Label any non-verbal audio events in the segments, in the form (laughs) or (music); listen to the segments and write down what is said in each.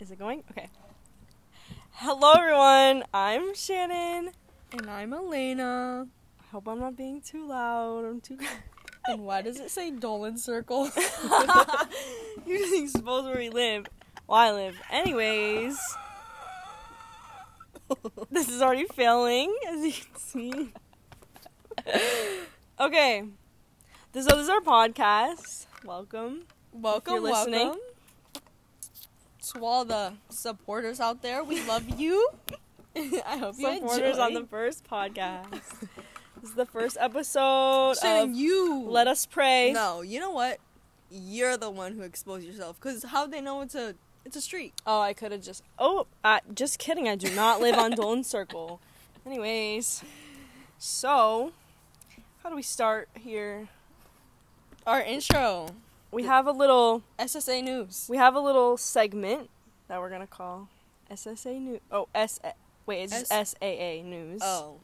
Is it going? Okay. Hello, everyone. I'm Shannon. And I'm Elena. I hope I'm not being too loud. I'm too. (laughs) And why does it say Dolan Circle? (laughs) (laughs) you didn't expose where we live. Well, I live. Anyways, this is already failing, as you can see. okay. This, so this is our podcast. Welcome. welcome, you're listening. welcome. To all the supporters out there, we love you. (laughs) I hope you Supporters enjoy. on the first podcast. this is the first episode Shannon, of you. Let Us Pray. No, you know what? You're the one who exposed yourself. Cause how they know it's a it's a street. Oh, I could have just. Oh, just kidding. I do not live on Dolan Circle. Anyways, so how do we start here? Our intro. We have a little. SSA News. We have a little segment that we're gonna call SSA News. Oh, S. Wait, it's just SAA News. Oh.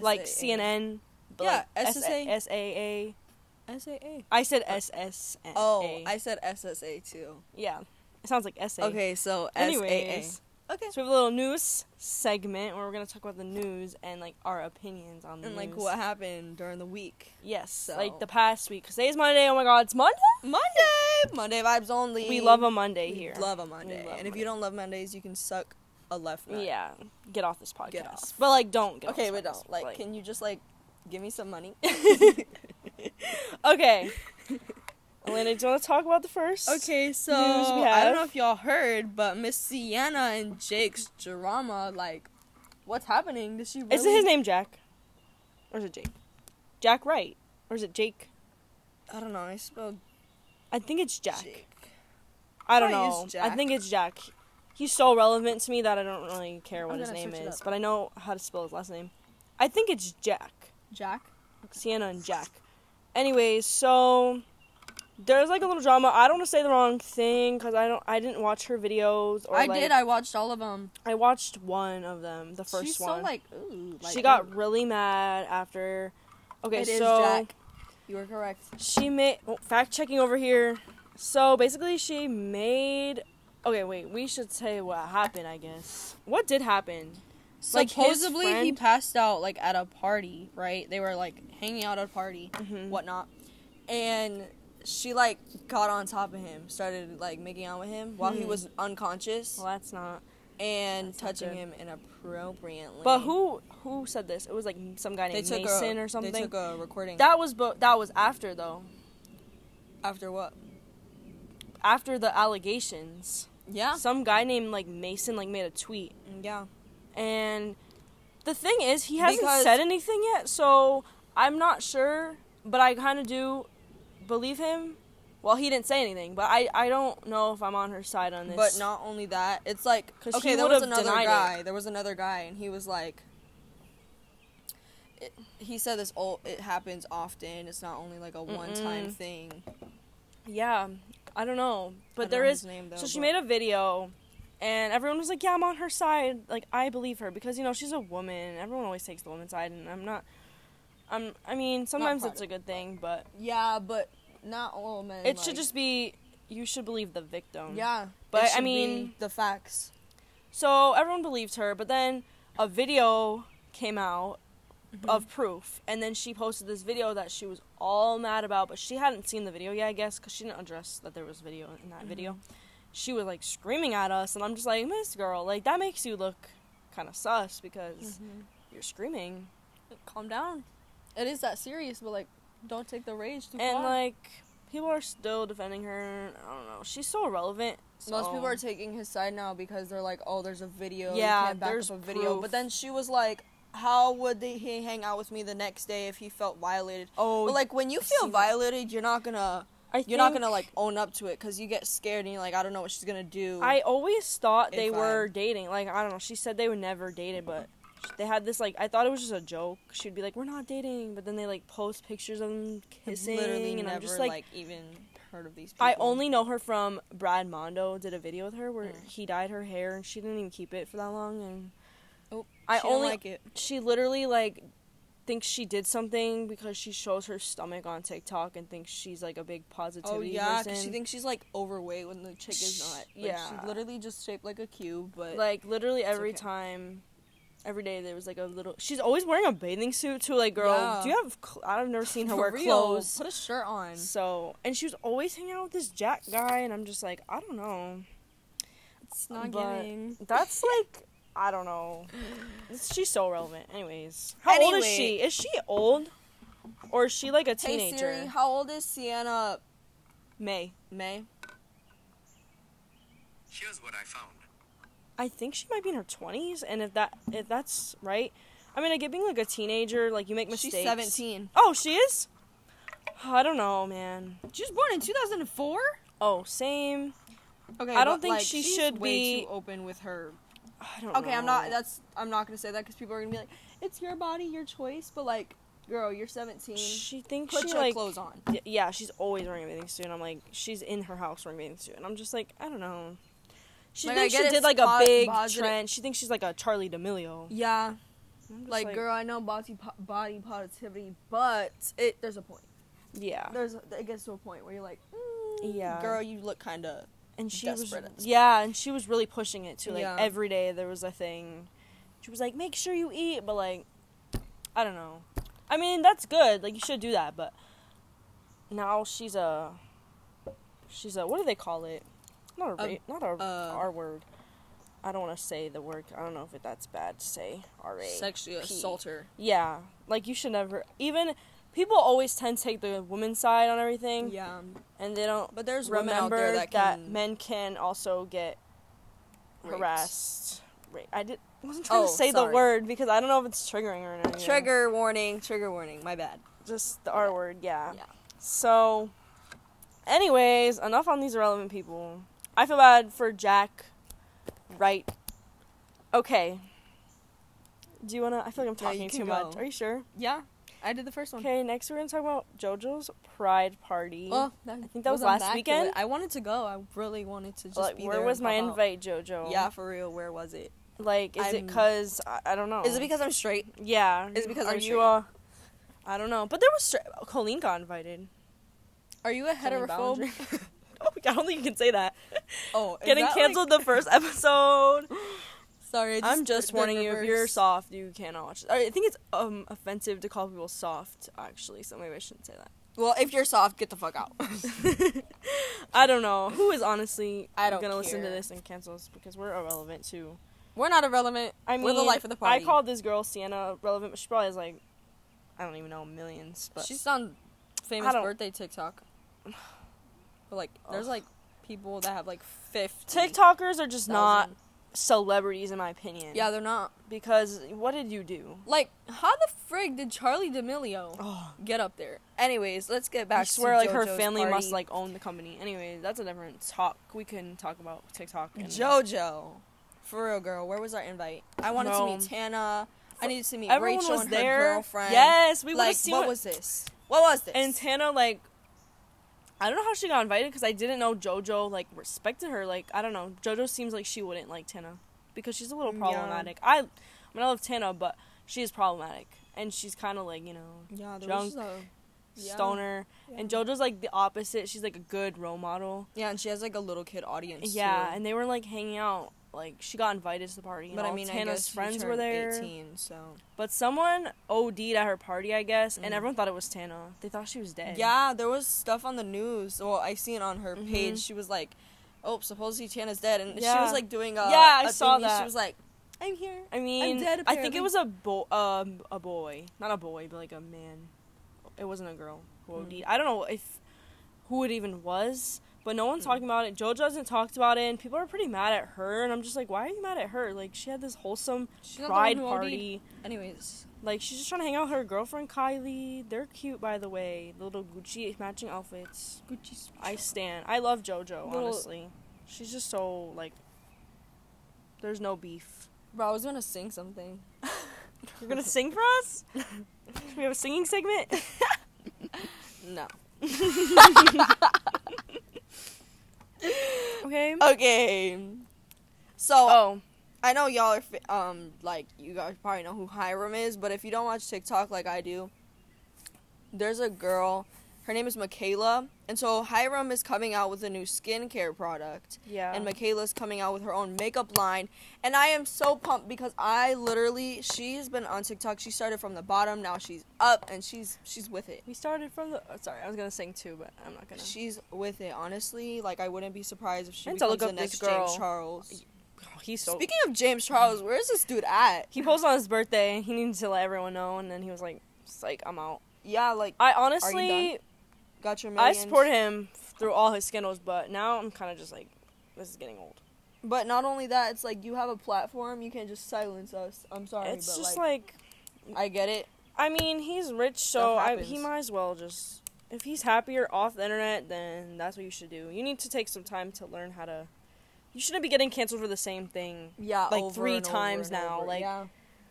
like CNN. Yeah, like SSA. SAA. SAA. I said SSA. Oh, I said SSA too. yeah. It sounds like SA. Okay, so Anyways, SAA. Okay. so we have a little news segment where we're gonna talk about the news and like our opinions on the And like what happened during the week. Yes, So- like the past week. Cause today's Monday. Oh my God, it's Monday. Monday, Monday vibes only. We love a Monday We here. Love a Monday. love and if you don't love Mondays, you can suck a left nut. Yeah, get off this podcast. Get off. But like, don't. Get Okay, but don't. podcast. Like, can you just like give me some money? (laughs) okay. (laughs) Elena, do you want to talk about the first? okay, so I don't know if y'all heard, but Miss Sienna and Jake's drama, like, what's happening? Did she really? Is it his name Jack, or is it Jake? Jack Wright, or is it Jake? I don't know. I spelled I think it's Jack. Jake. I don't know. I think it's Jack. He's so relevant to me that I don't really care what his name is, but I know how to spell his last name. I think it's Jack. Jack. Sienna and Jack. Anyways, so there's like a little drama. I don't want to say the wrong thing because I don't. I didn't watch her videos. Or I like, did. I watched all of them. I watched one of them, the first She's one. so like, ooh. Like, she got ooh. really mad after. Okay, It is so Jack. You were correct. she made oh, fact checking over here. So basically, she made. Okay, wait. We should say what happened. I guess what did happen. Like, his Supposedly he passed out like at a party, right? They were like hanging out at a party, Mhm. whatnot, and she like got on top of him, started like making out with him while he Hmm. was unconscious Well, that's not. and that's touching good. him inappropriately. But who who said this? It was like some guy named Mason a, or something. They took a recording. That was bo- that was after though. after what? After the allegations, Yeah. some guy named like Mason like made a tweet, Yeah. and the thing is he hasn't Because- said anything yet, so I'm not sure, but I kind of do believe him. Well, he didn't say anything, but I I don't know if I'm on her side on this. But not only that, it's like 'Cause okay, there was another denied it. guy. There was another guy, and he was like, it, he said this. Oh, it happens often. It's not only like a one-time thing. Yeah, I don't know, but don't there know is. name, though, so she made a video, and everyone was like, "Yeah, I'm on her side." Like I believe her because you know she's a woman. Everyone always takes the woman's side, and I'm not. I'm. I mean, sometimes it's a good thing, but Yeah, but not all men. it should just be. You should believe the victim. Yeah, But, I mean- the facts. So everyone believed her, but then a video came out Mm-hmm. of proof, and then she posted this video that she was all mad about, but she hadn't seen the video yet, I guess, because she didn't address that there was video in that video. Mm-hmm. She was like screaming at us, and I'm just like, Miss Girl, like that makes you look kind of sus because Mm-hmm. you're screaming, Calm down. It is that serious, but like, don't take the rage too and far. like people are still defending her. I don't know, she's so irrelevant. Most people are taking his side now because they're like, oh, there's a video. Yeah, you can't back there's up a video. proof. But then she was like, how would they, he hang out with me the next day if he felt violated? oh, But like when you see feel that- violated, you're not gonna I you're not gonna like own up to it because you get scared and you're like, I don't know what she's gonna do. I always thought they If were dating. Like I don't know. She said they were never dated, but they had this like I thought it was just a joke. She'd be like, "We're not dating," but then they like post pictures of them kissing, literally and never I'm just like, even heard of these people. I only know her from Brad Mondo did a video with her where Mm. he dyed her hair and she didn't even keep it for that long, and oh, I only like it. she literally like thinks she did something because she shows her stomach on TikTok and thinks she's like a big positivity Oh yeah, person. because she thinks she's like overweight when the chick is not. Like, Yeah. she's literally just shaped like a cube, but like literally every okay. time every day there was like a little she's always wearing a bathing suit too like girl Yeah. do you have cl- i've never seen her For wear real, clothes Put a shirt on. so and she was always hanging out with this jack guy and i'm just like i don't know It's not but- giving. that's (laughs) like i don't know she's so relevant anyways how old is she is she old or is she like a teenager? Hey teenager Siri, how old is Sienna may Mae? Here's what I found. I think she might be in her twenties, and if that if that's right, I mean, I get being like a teenager, like you make mistakes. She's 17. Oh, she is. I don't know, man. She was born in 2004. Oh, same. Okay, I don't think like, she should be- too open with her. I don't. Okay, I'm know. not. That's I'm not gonna say that because people are gonna be like, "It's your body, your choice." But like, girl, you're 17. She thinks Put she your like. clothes on. y- Yeah, she's always wearing a bathing suit. And I'm like, she's in her house wearing a bathing suit, and I'm just like, I don't know. She Like, thinks she did like a big positive- trend. She thinks she's like a Charli D'Amelio. Yeah, I'm like, girl, I know body po- body positivity, but it there's a point. Yeah. There's it gets to a point where you're like, mm, Yeah. girl, you look kind of. and she was desperate at this yeah and she was really pushing it too like Yeah. every day there was a thing she was like make sure you eat but like i don't know i mean that's good like you should do that but now she's a she's a what do they call it not a, A- ra- not a uh, r word i don't want to say the word i don't know if it, that's bad to say r-a Sexually P. assault yeah like you should never even people always tend to take the woman's side on everything Yeah, and they don't but there's women remember out there that can. men can also get Raped. harassed. Ra- I did (laughs) wasn't trying Oh, to say sorry. the word because I don't know if it's triggering or not. Trigger warning. Trigger warning. My bad. Just the R word, yeah. Yeah. So, anyways, enough on these irrelevant people. I feel bad for Jack. Right. Okay. Do you wanna? I feel like I'm talking you too can much. Are you sure? Yeah, I did the first one. Okay. Next, we're gonna talk about JoJo's Pride Party. Well, I think that was last weekend. I wanted to go. I really wanted to just Like, be where there was my out. invite, JoJo? Yeah, for real. Where was it? Like, is it I'm- because I, I don't know? Is it because I'm straight? Yeah. Is it because are I'm you straight? uh I don't know. But there was stra- Colleen got invited. Are you a heterophobe? (laughs) (laughs) I don't think you can say that. Oh, Getting that, canceled the first (laughs) episode. Sorry, I just I'm just warning you if you're soft, you cannot watch. It. I think it's um offensive to call people soft actually, so maybe I shouldn't say that. Well, if you're soft, get the fuck out. (laughs) I don't know. Who is honestly I don't gonna listen to this and cancel us because we're irrelevant too. We're not irrelevant. I mean, We're the life of the party. I called this girl Sienna relevant, but she probably has like I don't even know millions. But She's on famous birthday TikTok. (sighs) But like, there's like people that have like 50. TikTokers are just not thousand. celebrities in my opinion. Yeah, they're not. Because what did you do? Like, how the frig did Charli D'Amelio Oh, get up there? Anyways, let's get back I swear, to like her JoJo's family party. must like own the company. Anyway, that's a different talk. We can talk about TikTok. And JoJo. For real, girl. Where was our invite? I wanted to meet Tana. I needed to meet Everyone Rachel was and there. her girlfriend. Yes, we like, like, seen what was this? What was this? And Tana like, I don't know how she got invited because I didn't know JoJo like respected her. Like I don't know, JoJo seems like she wouldn't like Tana because she's a little Yeah. problematic. I, I mean, I love Tana, but she is problematic and she's kind of like you know yeah, drunk, a, yeah. stoner. And JoJo's like the opposite. She's like a good role model. Yeah, and she has like a little kid audience. Yeah, too. and they were like hanging out. Like she got invited to the party. And but I all mean, I guess you friends were turned there. 18, so But someone OD'd at her party, I guess, and Mm. everyone thought it was Tana. They thought she was dead. yeah, there was stuff on the news. Well, I seen it on her Mhm. page. She was like, "Oh, supposedly Tana's dead," and she was like doing a Yeah, I a saw thingy. She was like, "I'm here." I mean, dead, I think it was a bo- um, a boy, not a boy, but like a man. It wasn't a girl who Mm. OD'd. I don't know if who it even was, but no one's Mm. talking about it. JoJo hasn't talked about it, and people are pretty mad at her. And I'm just like, why are you mad at her? Like she had this wholesome She's pride party. Anyways, Like she's just trying to hang out with her girlfriend Kylie. They're cute, by the way. The little Gucci matching outfits. Gucci. I stand. I love JoJo. Little- honestly, she's just so like. There's no beef. Bro, I was gonna sing something. (laughs) You're gonna sing for us? (laughs) We have a singing segment? (laughs) No. (laughs) Okay. Okay. So Oh, I know y'all are um like you guys probably know who Hyram is, but if you don't watch TikTok like I do, there's a girl. Her name is Michaela, and so Hyram is coming out with a new skincare product, Yeah. and Michaela's coming out with her own makeup line, and I am so pumped because I literally she's been on TikTok. She started from the bottom, now she's up, and she's she's with it. we started from the. oh, sorry, I was gonna sing too, but I'm not gonna. She's with it. Honestly, like I wouldn't be surprised if she I to becomes look the next James. Charles. Oh, he's so. Speaking of James Charles, where's this dude at? he posted on his birthday. He needed to let everyone know, and then he was like, "It's like I'm out." Yeah, like I honestly, got your I millions. support him through all his scandals, but now I'm kind of just like, this is getting old. But not only that, it's like you have a platform, you can't just silence us. I'm sorry, it's but just like, like, I get it. I mean, he's rich, so I, he might as well just. If he's happier off the internet, then that's what you should do. You need to take some time to learn how to. You shouldn't be getting canceled for the same thing. Yeah, Like, three times now, over. like- yeah,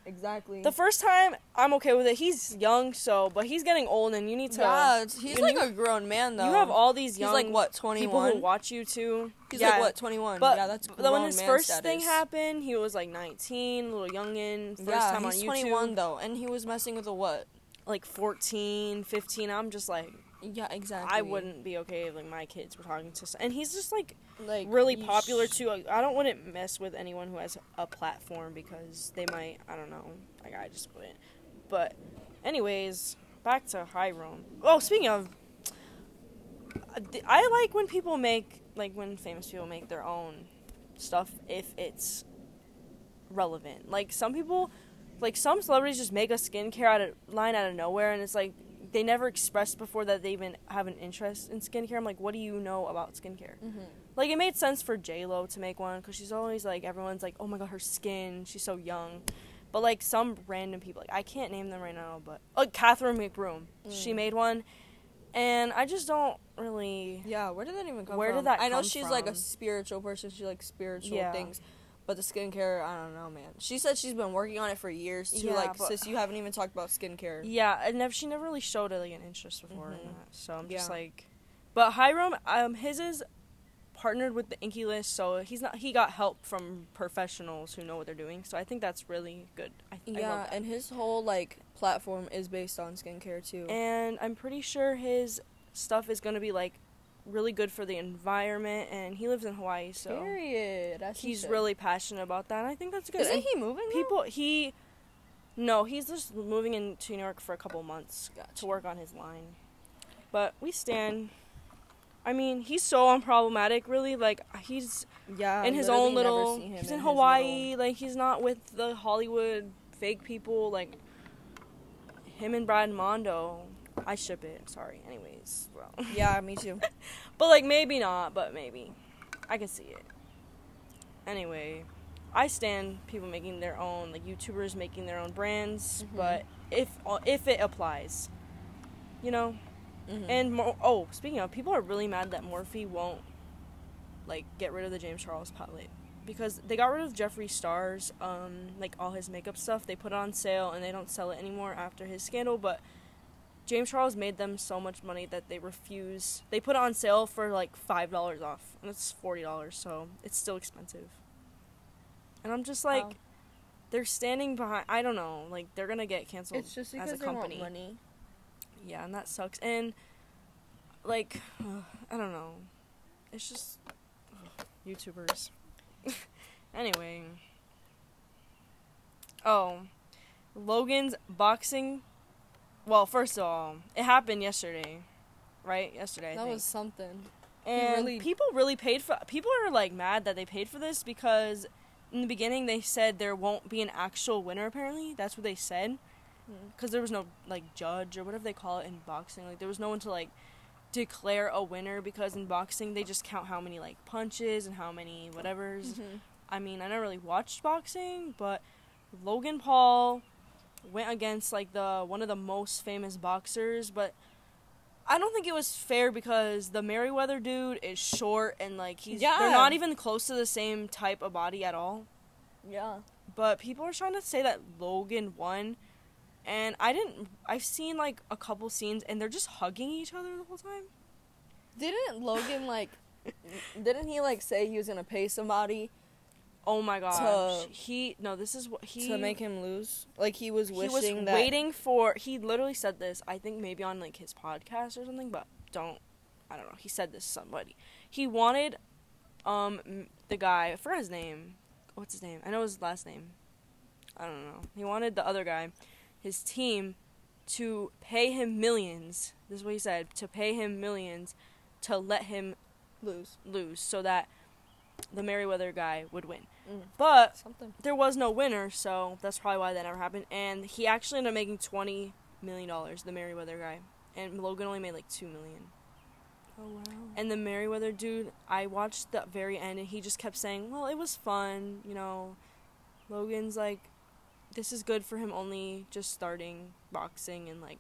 exactly. The first time, I'm okay with it. He's young, so but he's getting old, and you need to. yeah, he's like you- a grown man though. You have all these He's young like what twenty one people 21. who watch you too. He's Yeah. like what 21. But yeah, that's but when grown his first status. thing happened, he was like 19, little youngin. First yeah, time he's on YouTube, 21 though, and he was messing with a what? like 14, 15. I'm just like, Yeah, exactly. I wouldn't be okay if like my kids were talking to, and he's just like like really popular sh- too. I don't want to mess with anyone who has a platform because they might. I don't know. Like I just wouldn't. But, anyways, back to Hyram. Oh, speaking of, I like when people make like when famous people make their own stuff if it's relevant. Like some people, like some celebrities just make a skincare out of line out of nowhere, and it's like they never expressed before that they even have an interest in skincare. I'm like, what do you know about skincare? Mhm. Like it made sense for J Lo to make one because she's always like everyone's like, oh my god, her skin, she's so young. But like some random people, like I can't name them right now, but like Catherine McBroom, she Mm. made one, and I just don't really. Yeah, where did that even come Where from? did that I know she's like a spiritual person. She likes spiritual Yeah. things. But the skincare, I don't know, man. She said she's been working on it for years too. Yeah, like, but- sis, you haven't even talked about skincare. Yeah, and never. She never really showed like an interest before in Mhm. that, so I'm just Yeah. like. But Hyram, um, his is partnered with the Inkey List, so he's not. He got help from professionals who know what they're doing, so I think that's really good. I, I Yeah, that. and his whole like platform is based on skincare too. and I'm pretty sure his stuff is gonna be like really good for the environment. And he lives in Hawaii, so Period. As he's really passionate about that. And I think that's good. Isn't And he moving? people he, no, he's just moving into New York for a couple months to work on his line. But we stand. I mean, he's so unproblematic. Really, like he's Yeah, in his own little. He's in in Hawaii. Like he's not with the Hollywood fake people. Like him and Brad Mondo. I ship it. Sorry. Anyways, well. Yeah, me too. (laughs) But like maybe not. But maybe. I can see it. Anyway, I stand people making their own like YouTubers making their own brands. Mhm. But if if it applies, you know. Mhm. And Mo- oh, speaking of, people are really mad that Morphe won't like get rid of the James Charles palette because they got rid of Jeffree Star's um like all his makeup stuff. They put it on sale and they don't sell it anymore after his scandal, but James Charles made them so much money that they refuse. They put it on sale for like $5 off and it's $40, so it's still expensive. And I'm just like Wow. they're standing behind I don't know, like they're going to get canceled it's just as because a they want company. money. Yeah, and that sucks. And like, (sighs) I don't know. It's just ugh, YouTubers. (laughs) anyway. Oh, Logan's boxing. Well, first of all, it happened yesterday, right? Yesterday, I that was something. and really- people really paid for. People are like mad that they paid for this because in the beginning they said there won't be an actual winner. Apparently, that's what they said. Because there was no like judge or whatever they call it in boxing. Like there was no one to like declare a winner because in boxing they just count how many like punches and how many whatever's. Mhm. I mean, I never really watched boxing, but Logan Paul went against like the one of the most famous boxers, but I don't think it was fair because the Merriweather dude is short and like he's Yeah. they're not even close to the same type of body at all Yeah. but people are trying to say that Logan won, and I didn't. I've seen like a couple scenes, and they're just hugging each other the whole time. Didn't Logan like? didn't he like say he was gonna pay somebody Oh my gosh. To- he no, this is what he to make him lose. Like he was wishing he was that. waiting for he literally said this i think maybe on like his podcast or something but don't i don't know he said this to somebody he wanted um the guy I forgot his name what's his name i know his last name i don't know he wanted the other guy his team to pay him millions this is what he said to pay him millions to let him lose lose so that the Merriweather guy would win Mm. but something. there was no winner, so that's probably why that never happened. And he actually ended up making twenty million dollars, the Merriweather guy, and Logan only made like two million. Oh wow. And the Merriweather dude, I watched the very end, and he just kept saying, "Well, it was fun, you know." Logan's like, this is good for him only just starting boxing, and like,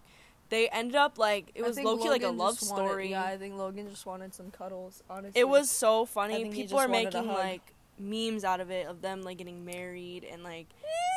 they ended up like it was low key like a love story. yeah, I think Logan just wanted some cuddles. Honestly, It was so funny. People are making like memes out of it of them like getting married and like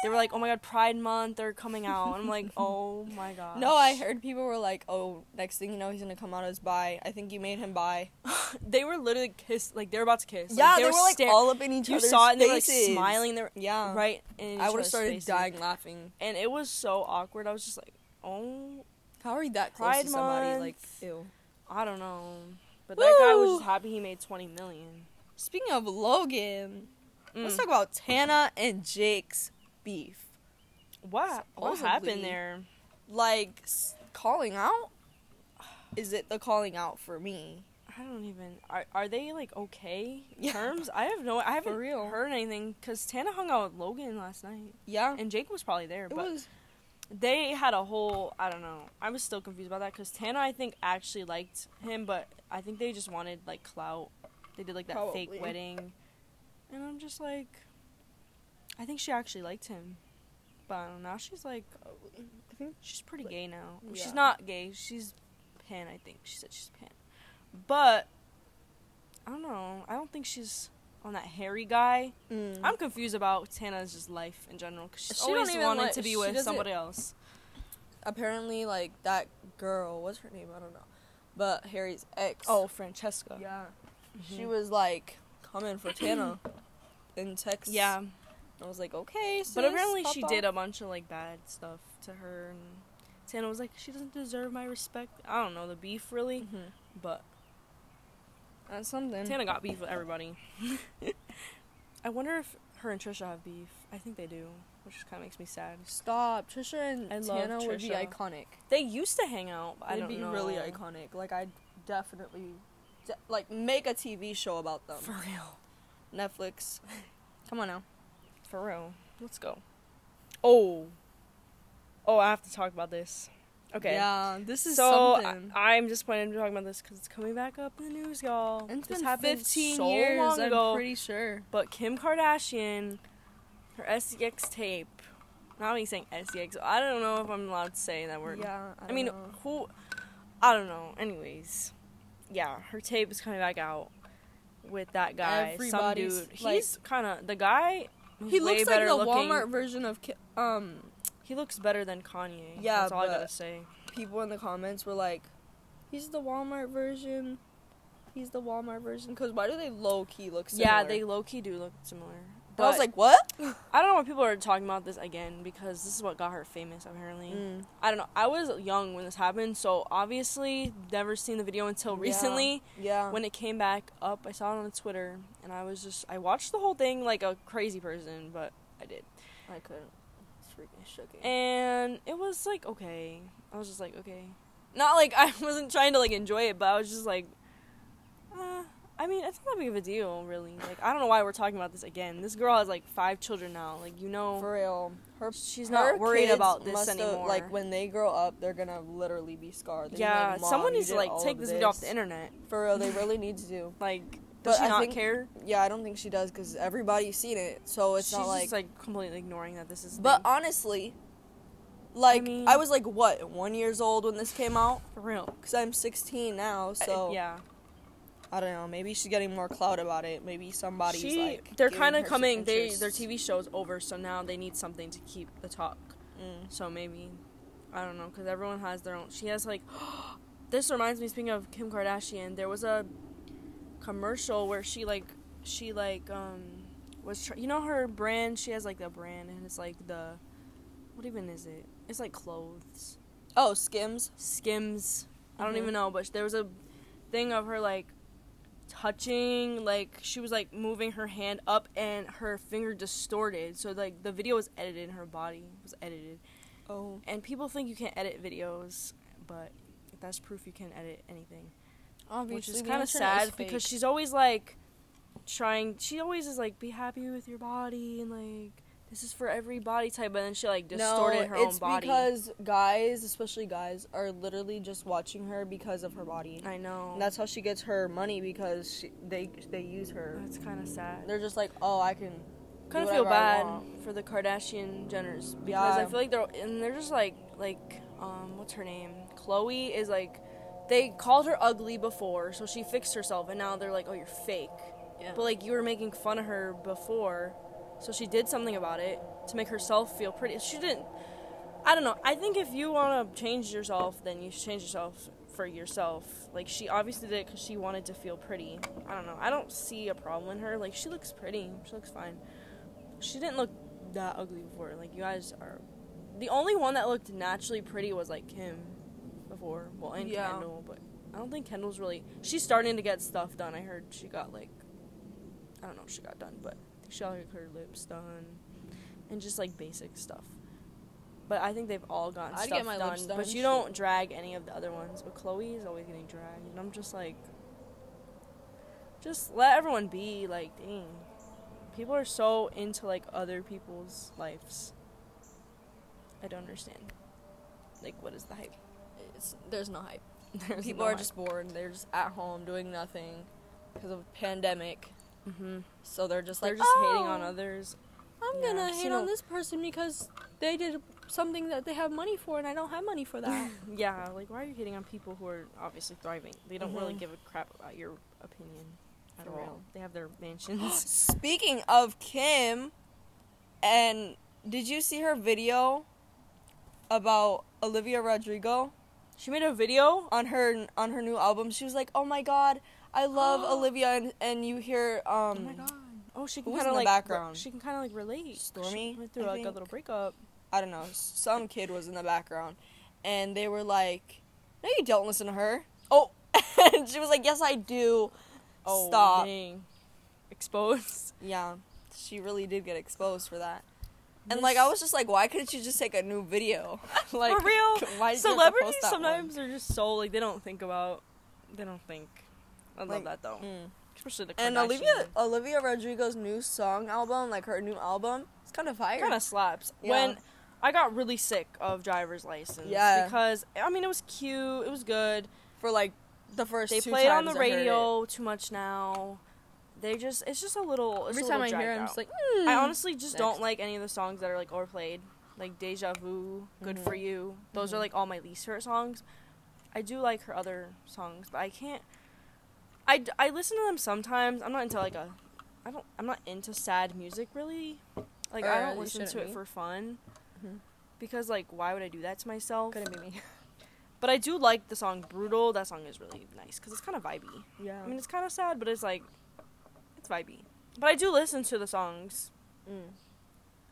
they were like, "Oh my god, Pride Month, they're coming out." And I'm like, (laughs) "Oh my god." No, I heard people were like, "Oh, next thing you know, he's gonna come out as bi." I think you made him bi. (laughs) they were literally kiss like they were about to kiss. yeah, they, they, were like stare- all up in each other. You other's saw it and they were like smiling. They were Yeah, right in. I would have started faces. dying laughing. and it was so awkward. I was just like, "Oh, How are you that close to somebody? Month. Like, ew. I don't know." But that guy was just happy he made 20 million. Speaking of Logan, let's Mm. talk about Tana and Jake's beef. What? What happened there? Like calling out. Is it the calling out for me? I don't even. Are are they like okay Yeah. terms? I have no. I haven't heard anything because Tana hung out with Logan last night Yeah, and Jake was probably there, it but was. they had a whole. I don't know. I was still confused about that because Tana I think actually liked him, but I think they just wanted like clout. They did like that Probably. fake wedding, and I'm just like, I think she actually liked him, but I don't know. Now she's like, I think she's pretty Like, gay now. yeah. She's not gay. She's pan. I think she said she's pan, but I don't know. I don't think she's on that hairy guy. mm. I'm confused about Tana's just life in general because she's She always wanted like- to be with somebody else. apparently like that girl. What's her name? I don't know. But Harry's ex. Oh, Francesca. yeah. She Mhm. was like coming for Tana (clears throat) in text. Yeah, I was like, okay. but sis, apparently she pop did a bunch of like bad stuff to her, and Tana was like, she doesn't deserve my respect. I don't know the beef really, Mhm. but That's something. Tana got beef with everybody. (laughs) I wonder if her and Trisha have beef. I think they do, which kind of makes me sad. Stop. Trisha and I Tana would be iconic. They used to hang out. But I don't be know. really iconic. Like I definitely, de- like make a TV show about them. For real. Netflix. Come on now. For real. Let's go. Oh. Oh, I have to talk about this. Okay. Yeah, this is so something. I, am disappointed to talk about this because it's coming back up in the news, y'all. it's this been happened 15 so years. long I'm ago. pretty sure. But Kim Kardashian, her SEX tape. Not me saying SEX. I don't know if I'm allowed to say that word. Yeah. I, I mean, know. who? I don't know. Anyways, yeah, her tape is coming back out with that guy, some Everybody's, dude. like- He's kind of the guy. he looks like the looking. Walmart version of um. He looks better than Kanye. Yeah, that's all I gotta say. People in the comments were like, "He's the Walmart version." He's the Walmart version. Because why do they low key look similar? Yeah, they low key do look similar. And I was like, what? I don't know why people are talking about this again because this is what got her famous. Apparently, Mm. I don't know. I was young when this happened, so obviously never seen the video until Yeah. recently. Yeah. when it came back up, I saw it on Twitter, and I was just I watched the whole thing like a crazy person, but I did, I couldn't. It's freaking shocking. and it was like okay. I was just like okay, not like (laughs) I wasn't trying to like enjoy it, but I was just like, uh, I mean, it's not that big of a deal, really. Like I don't know why we're talking about this again. This girl has like five children now. Like you know, For real, her she's her not worried about this anymore. Like when they grow up, they're gonna literally be scarred. They're yeah, like, someone needs to like take of this video off the internet. For real, they really need to. (laughs) Like, But does she I not think- care? Yeah, I don't think she does because everybody's seen it, so it's She's not like. just like completely ignoring that this is. but thing. honestly, like I, mean- was like what one years old when this came out for real. because I'm 16 now, Uh, so yeah. I don't know. Maybe she's getting more clout about it. Maybe somebody's she, like. they're kind of coming. They their TV show's over, so now they need something to keep the talk. Mm. So maybe, I don't know, because everyone has their own. She has like, (gasps) this reminds me. Speaking of Kim Kardashian, there was a commercial where she like, she like um was tr- you know her brand. She has like the brand, and it's like the what even is it? It's like clothes, Oh, Skims. Skims. I don't Mhm. even know, but there was a thing of her like touching, like she was like moving her hand up, and her finger distorted. So like the video was edited, and her body was edited. Oh. And people think you can't edit videos, but that's proof you can edit anything. Obviously, which is kind of sad because she's always like trying. She always is like, be happy with your body and like this is for every body type. But then she like distorted no, her own body. It's because guys, especially guys, are literally just watching her because of her body. I know And that's how she gets her money because she, they they use her. that's kind of sad. They're just like, oh, I can. Kind of feel bad for the Kardashian Jenners because I feel like they're and they're just like like um what's her name? Khloé is like they called her ugly before, so she fixed herself, and now they're like, oh, you're fake. Yeah. But like you were making fun of her before, so she did something about it to make herself feel pretty. She didn't. I don't know. I think if you want to change yourself, then you should change yourself for yourself. Like she obviously did it because she wanted to feel pretty. I don't know. I don't see a problem in her. Like she looks pretty. She looks fine. She didn't look that ugly before. Like you guys are. The only one that looked naturally pretty was like Kim before. Well, and Yeah. Kendall, but I don't think Kendall's really. She's starting to get stuff done. I heard she got like. I don't know if she got done, but I think she got her lips done, and just like basic stuff. But I think they've all gotten I'd stuff get my done. lips done, But you don't drag any of the other ones. But Khloé is always getting dragged, and I'm just like, just let everyone be. Like, dang, people are so into like other people's lives. I don't understand. Like, what is the hype? It's, there's no hype. (laughs) There's People no are hype. just bored. They're just at home doing nothing because of pandemic. Mhm. So they're just They're like, just hating on "Oh, others. I'm Yeah, gonna I've hate on a- this person because they did something that they have money for, and I don't have money for that. (laughs) Yeah, like why are you hating on people who are obviously thriving? They don't really Mhm. give a crap about your opinion at For all. real. They have their mansions. (gasps) (laughs) Speaking of Kim, and did you see her video about Olivia Rodrigo she made a video. on her on her new album? She was like, "Oh my God, I love (gasps) Olivia," and, and you hear um, oh my god. Oh, she can kind of like background? She can kind of like relate. Stormy, She went through I like a little breakup. I don't know, some kid was in the background, and they were like, "No, you don't listen to her." Oh, (laughs) and she was like, "Yes, I do." Oh, Stop. dang. Exposed. Yeah, she really did get exposed for that. And like, I was just like, why couldn't you just take a new video? (laughs) like, For real, why celebrities post that one? sometimes are just so like they don't think about. They don't think. I love Like, that though. Mm. Especially the And Olivia Olivia Rodrigo's new song album, like her new album, it's kind of fire. kind of slaps. Yeah. When I got really sick of driver's license. Yeah. Because I mean it was cute, it was good. for like the first. They two play it on the I radio too much now. They just it's just a little. Every a time I hear it, I'm just like, I mm. honestly just don't like any of the songs that are like overplayed, like Deja Vu, Good Mhm. for You. Those are Mhm. like all my least favorite songs. I do like her other songs, but I can't. I, I listen to them sometimes. I'm not into like a, I don't. I'm not into sad music really. Like Or I don't listen to it be. for fun. Mhm. Because like, why would I do that to myself? couldn't be me. (laughs) But I do like the song "Brutal." That song is really nice because it's kind of vibey. Yeah. I mean, it's kind of sad, but it's like, it's vibey. But I do listen to the songs, Mm.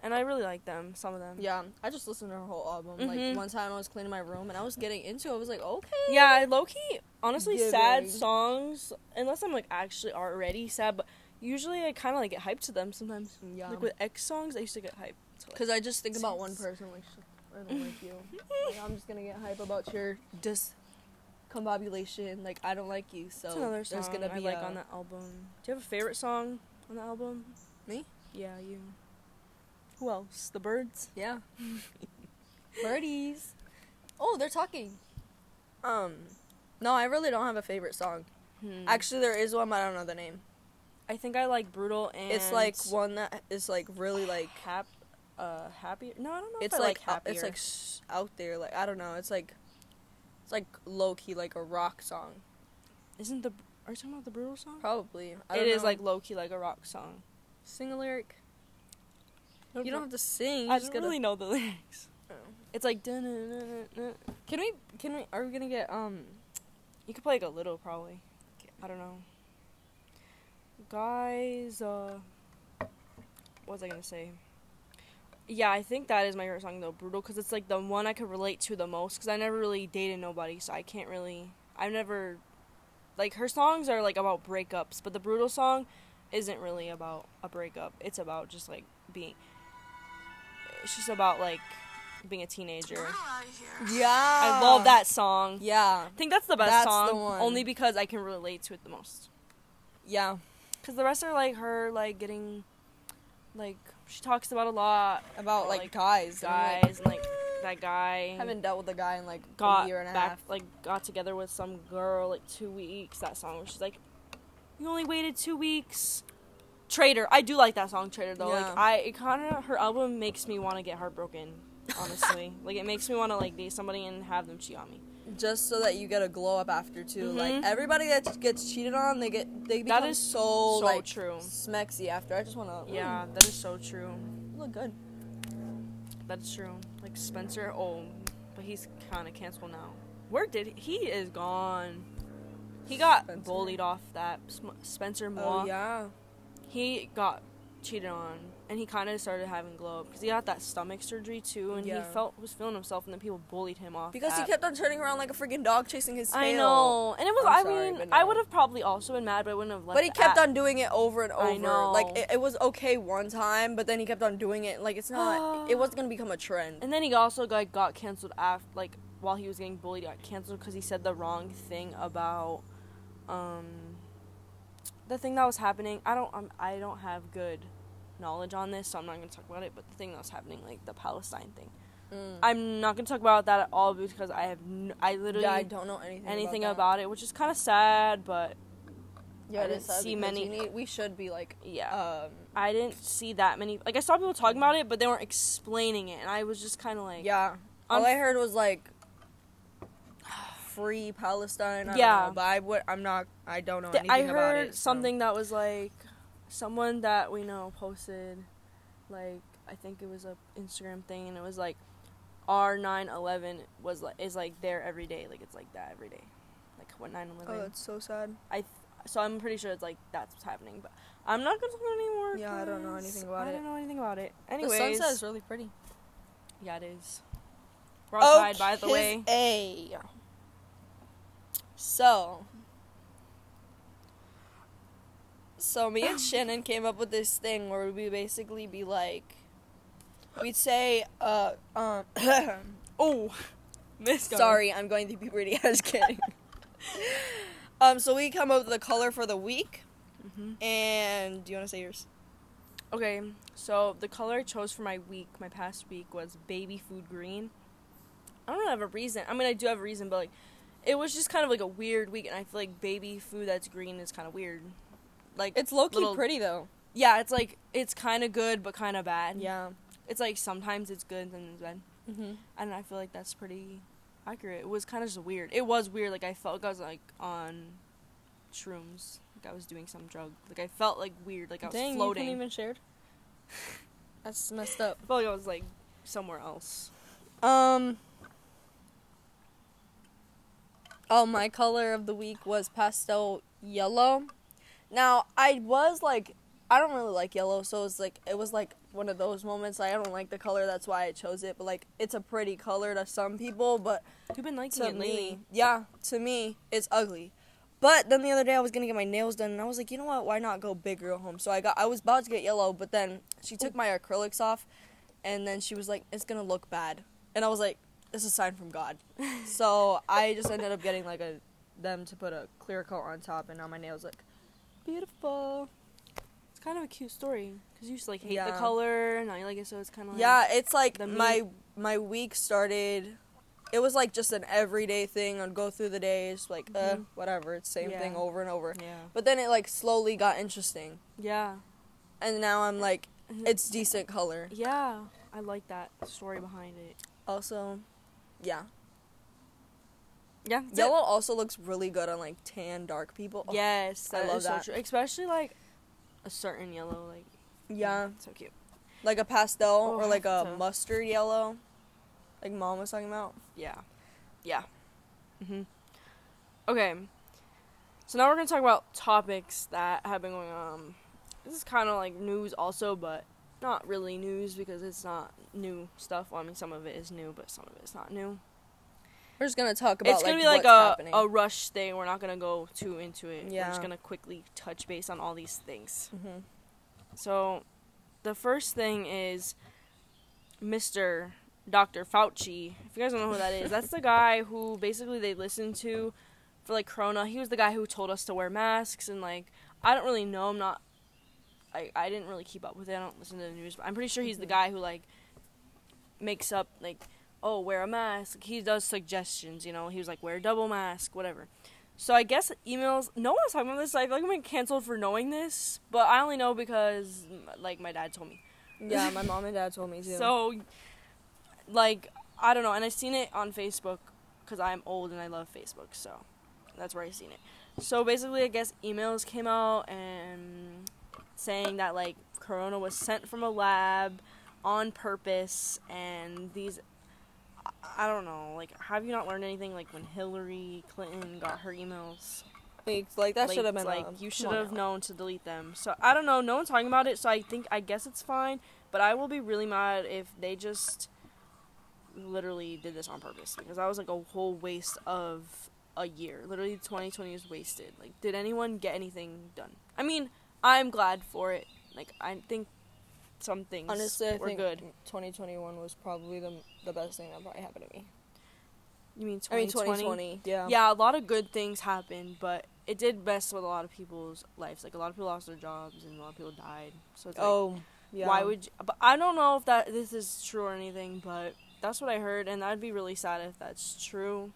And I really like them. Some of them. Yeah, I just listened to her whole album. Mhm. Like one time I was cleaning my room and I was getting into it. I was like, okay. Yeah, low key. Honestly, sad songs. Unless I'm like actually already sad, but usually I kind of like get hyped to them sometimes. Yeah. Like with X songs, I used to get hyped. To, like, Because I just think about one person, like, I don't like you. (laughs) Like, I'm just gonna get hype about your discombobulation. Like, I don't like you, so That's another song there's gonna be I like a- on that album. Do you have a favorite song on the album? Me? Yeah, you. Who else? The Birds. Yeah. (laughs) Birdies. Oh, they're talking. Um, no, I really don't have a favorite song. Hmm. Actually, there is one, but I don't know the name. I think I like Brutal and It's like one that is like really like. hap, uh, happy. No, I don't know. It's like, like, happier. it's like out there. Like I don't know. It's like it's like low key, like a rock song. Isn't the are you talking about the Brutal song? Probably. It is like low key like a rock song. sing a lyric. You don't have to sing. You I just don't gotta. really know the (laughs) lyrics. Oh. It's like. Can we? Can we? Are we gonna get um? you could play like a little probably. I don't know. Guys, uh, what was I gonna say? Yeah, I think that is my favorite song though, "Brutal," because it's like the one I could relate to the most. Because I never really dated nobody, so I can't really. I've never, like her songs are like about breakups, but the "Brutal" song isn't really about a breakup. It's about just like being. It's just about like being a teenager. Yeah. I love that song. Yeah. I think that's the best That's the song, one. only because I can relate to it the most. Yeah. Because the rest are like her, like getting, like she talks about a lot About like, like, guys. and, like, guys and like that guy haven't dealt with a guy in like got a year and a back, half. like got together with some girl like two weeks. That song where she's like, "You only waited two weeks." Traitor, I do like that song, Traitor though. Yeah. Like I, it kind of her album makes me want to get heartbroken. Honestly, (laughs) like it makes me want to like date somebody and have them cheat on me. Just so that you get a glow up after too. Like Mhm. everybody that gets cheated on, they get they become That is so, so like true. smexy after. I just wanna Yeah, that is so true. look good. That's true. Like Spencer, oh, but he's kind of canceled now. Where did he, he is gone? He got Spencer. bullied off that Spencer Oh yeah. He got cheated on, and he kind of started having glow up because he got that stomach surgery too, and Yeah. he felt was feeling himself, and then people bullied him off Because he kept on turning around like a freaking dog chasing his tail. I know, and it was. I'm I sorry, mean, but I would have probably also been mad, but I wouldn't have. Let But he kept that- on doing it over and over. I know. Like it, it was okay one time, but then he kept on doing it. Like it's not. it (sighs) wasn't gonna become a trend. And then he also got got canceled after, like while he was getting bullied, got canceled because he said the wrong thing about, um, the thing that was happening. I don't, um, I don't have good knowledge on this, so I'm not gonna talk about it. But the thing that was happening, like the Palestine thing, Mm. I'm not gonna talk about that at all because I have, n- I literally yeah, I don't know anything. anything about, about, it, which is kind of sad. But. Yeah, I didn't see many- need- we should be like. yeah, Um. I didn't see that many. Like I saw people talking about it, but they weren't explaining it, and I was just kind of like, Yeah. All I heard was like. Free Palestine. I Yeah. Don't know, but I would. I'm not. I don't know anything I about heard it. so- something that was like someone that we know posted like I think it was a Instagram thing and it was like our 9/11 was like is like there every day like it's like that every day like what 9/11 Oh, that's so sad. I th- so I'm pretty sure it's like that's what's happening but I'm not gonna talk anymore Yeah, I don't know anything about it. I don't know anything about it The anyways sunset is really pretty. yeah it is we're outside by the way A. So. So me and (coughs) Shannon came up with this thing where we basically be like, we'd say, uh, um, (coughs) oh sorry, I'm going through puberty. I was kidding. um, so we come up with the color for the week, hmm and do you want to say yours? Okay, so the color I chose for my week, my past week, was baby food green. I don't have a reason. I mean, I do have a reason, but like, it was just kind of like a weird week, and I feel like baby food that's green is kind of weird. Like, It's low key little- pretty though. yeah, it's like it's kind of good, but kind of bad. Yeah. it's like sometimes it's good, then it's bad, Mm-hmm. and I feel like that's pretty accurate. It was kind of just weird. It was weird. Like I felt like I was like on shrooms. Like I was doing some drug. Like I felt like weird. Like I was Dang, floating. you even shared. (laughs) That's messed up. I felt like I was like somewhere else. Um. Oh, my color of the week was pastel yellow. Now I was like, I don't really like yellow, so it's like it was like one of those moments. Like, I don't like the color, that's why I chose it. But like, it's a pretty color to some people, but You've been liking to it me, lately. yeah, to me, it's ugly. But then the other day I was gonna get my nails done, and I was like, you know what? Why not go big real home? So I got, I was about to get yellow, but then she took my acrylics off, and then she was like, it's gonna look bad, and I was like, it's a sign from God. so I just ended up getting like a them to put a clear coat on top, and now my nails look beautiful. It's kind of a cute story because you used to like hate the color, and now you like it, so it's kind of like yeah, it's like the my my week started. It was like just an everyday thing. I'd go through the days, like uh, Mhm. whatever. It's same thing over and over. yeah, But then it like slowly got interesting, yeah, and now I'm like, it's decent color. yeah. I like that story behind it. Also, yeah, Yeah, yellow also looks really good on like tan dark people. Oh, Yes, I that love is so that. true. Especially like a certain yellow, like yeah, so cute. like a pastel Oh, or like a so- mustard yellow, like mom was talking about. Yeah, yeah. Mhm. Okay, so now we're gonna talk about topics that have been going on. This is kind of like news also, but not really news because it's not new stuff. Well, I mean, some of it is new, but some of it is not new. We're just gonna talk about it. it's gonna like, be like a happening. a rush thing. We're not gonna go too into it. We're just gonna quickly touch base on all these things. hmm So, the first thing is Mr. Dr. Fauci. If you guys don't know who that is, that's the (laughs) guy who basically they listened to for like Corona. He was the guy who told us to wear masks and like I don't really know. I'm not. I I didn't really keep up with it. I don't listen to the news, but I'm pretty sure he's the Mhm. guy who like makes up like oh wear a mask. He does suggestions. You know, he was like wear a double mask, whatever. So I guess emails. No one's talking about this. I feel like I'm getting canceled for knowing this, but I only know because like my dad told me. Yeah, my mom and dad told me too. So, like, I don't know, and I seen it on Facebook because I'm old and I love Facebook, so that's where I seen it. So basically, I guess emails came out and saying that like Corona was sent from a lab on purpose, and these. I- don't know. Like, have you not learned anything? Like when Hillary Clinton got her emails, like, like that should have been like um, you should have known to delete them. So I don't know. No one's talking about it. So I think I guess it's fine. But I will be really mad if they just literally did this on purpose because that was like a whole waste of a year. Literally, 2020 is wasted. Like, did anyone get anything done? I mean, I'm glad for it. Like, I think some things Honestly, I were think good. 2021 was probably the the best thing that probably happened to me. You mean I mean 2020? 2020. Yeah. yeah, a lot of good things happened, but it did mess with a lot of people's lives. Like a lot of people lost their jobs and a lot of people died. So it's like, Oh. Yeah. why would? You, but I don't know if that this is true or anything, but that's what I heard, and that'd be really sad if that's true,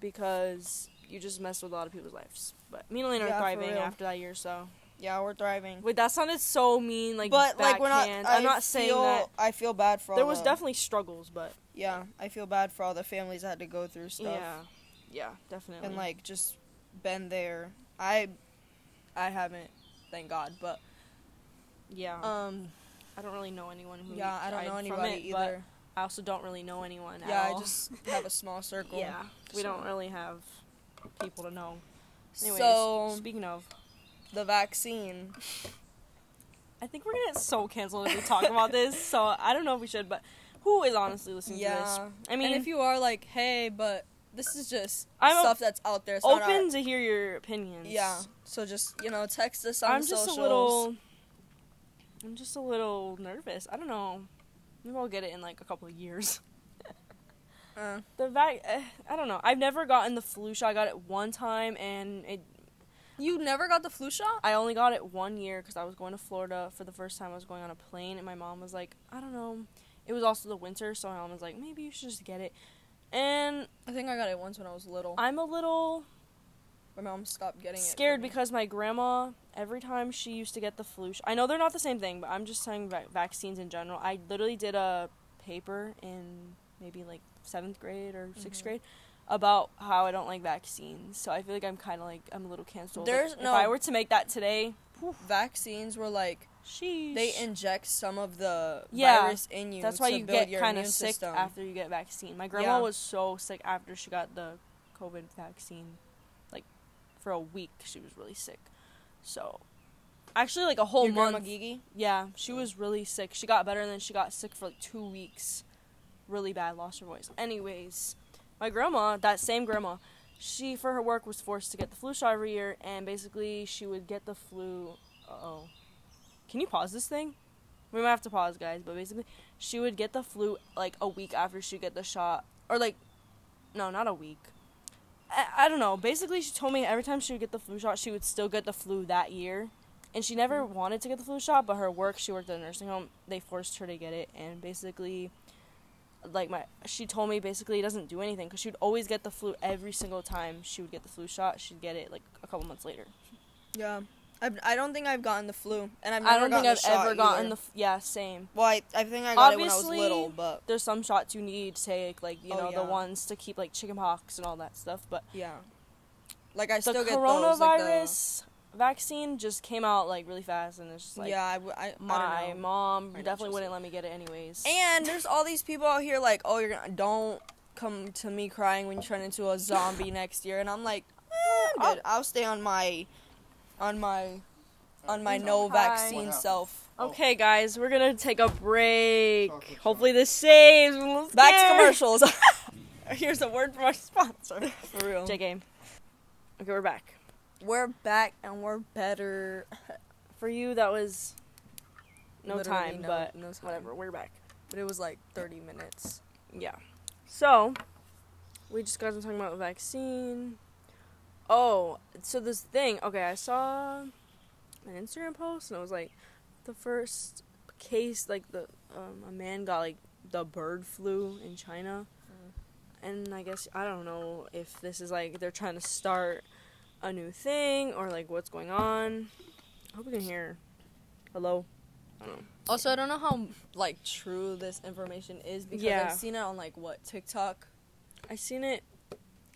because you just messed with a lot of people's lives. But me and Elena Yeah, are thriving after that year, so. Yeah, we're thriving. Wait, that sounded so mean, like but like we're not. I I'm not saying that. I feel bad for all There was the- definitely struggles, but Yeah, I feel bad for all the families that had to go through stuff. yeah, yeah, definitely. and like just been there. I I haven't, thank God, but yeah, um I don't really know anyone who. yeah, I don't know anybody it, either. I also don't really know anyone. at Yeah, I just have a small (laughs) circle. Yeah, we so- don't really have people to know. Anyways, so speaking of, the vaccine. (laughs) I think we're gonna get so canceled if we talk about this. (laughs) So I don't know if we should, but who is honestly listening to Yeah. this? I mean, and if you are like, hey, but this is just I'm stuff that's out there. It's our- open to hear your opinions. yeah. So just you know, text us on I'm just socials. a little. I'm just a little nervous. I don't know. Maybe I'll get it in like a couple of years. Uh, The vac, eh, I don't know. I've never gotten the flu shot. I got it one time, and it. You never got the flu shot? I only got it one year because I was going to Florida for the first time. I was going on a plane, and my mom was like, I don't know. It was also the winter, so my mom was like, maybe you should just get it. And I think I got it once when I was little. I'm a little My mom stopped getting it. scared because my grandma, every time she used to get the flu, sh- I know they're not the same thing, but I'm just saying va- vaccines in general. I literally did a paper in maybe like seventh grade or 6th Mhm. grade about how I don't like vaccines. So I feel like I'm kind of like I'm a little canceled. Like, There's if no- I were to make that today, vaccines were like sheesh. they inject some of the Yeah, virus in you. That's why you build get kind of sick system. after you get vaccine. My grandma Yeah. was so sick after she got the COVID vaccine. Like for a week, she was really sick. So actually, like a whole Your grandma month. Gigi. Yeah, she oh. was really sick. She got better and then she got sick for like two weeks. Really bad, lost her voice. Anyways, my grandma, that same grandma, she for her work was forced to get the flu shot every year, and basically she would get the flu. Oh, can you pause this thing? We might have to pause, guys. But basically, she would get the flu like a week after she get the shot, or like, no, not a week. I, I don't know. Basically, she told me every time she would get the flu shot, she would still get the flu that year. And she never wanted to get the flu shot, but her work, she worked at a nursing home, they forced her to get it. And basically, like my, she told me basically it doesn't do anything because she would always get the flu every single time she would get the flu shot. She'd get it like a couple months later. Yeah, I've, I don't think I've gotten the flu, and I've never I don't think I've the ever gotten either. the yeah same. Well, I, I think I got it when I Obviously, was little, but There's some shots you need to take, like you Oh, know yeah. the ones to keep like chickenpox and all that stuff. But yeah, like I the still get coronavirus those. Like vaccine just came out like really fast, and it's just like yeah, I, w- I, I my don't mom I'm definitely wouldn't let me get it anyways. And (laughs) there's all these people out here like, oh, you're gonna don't come to me crying when you turn into a zombie next year, and I'm like, eh, I'm good. I'll stay on my, on my, on my no vaccine self. Okay, guys, we're gonna take a break. Chocolate Hopefully, this saves. Back to commercials. (laughs) (laughs) Here's a word from our sponsor. For real. J game. Okay, we're back. We're back and we're better. For you, that was no Literally time, no- but no time. whatever. We're back. But it was like 30 minutes. Yeah. So, we just got to talking about the vaccine. Oh, so this thing. Okay, I saw an Instagram post and it was like the first case, like the um, a man got like the bird flu in China, and I guess I don't know if this is like they're trying to start a new thing or like what's going on. I hope you can hear. Hello. I don't know. Also, I don't know how like true this information is because Yeah. I've seen it on like what TikTok. I've seen it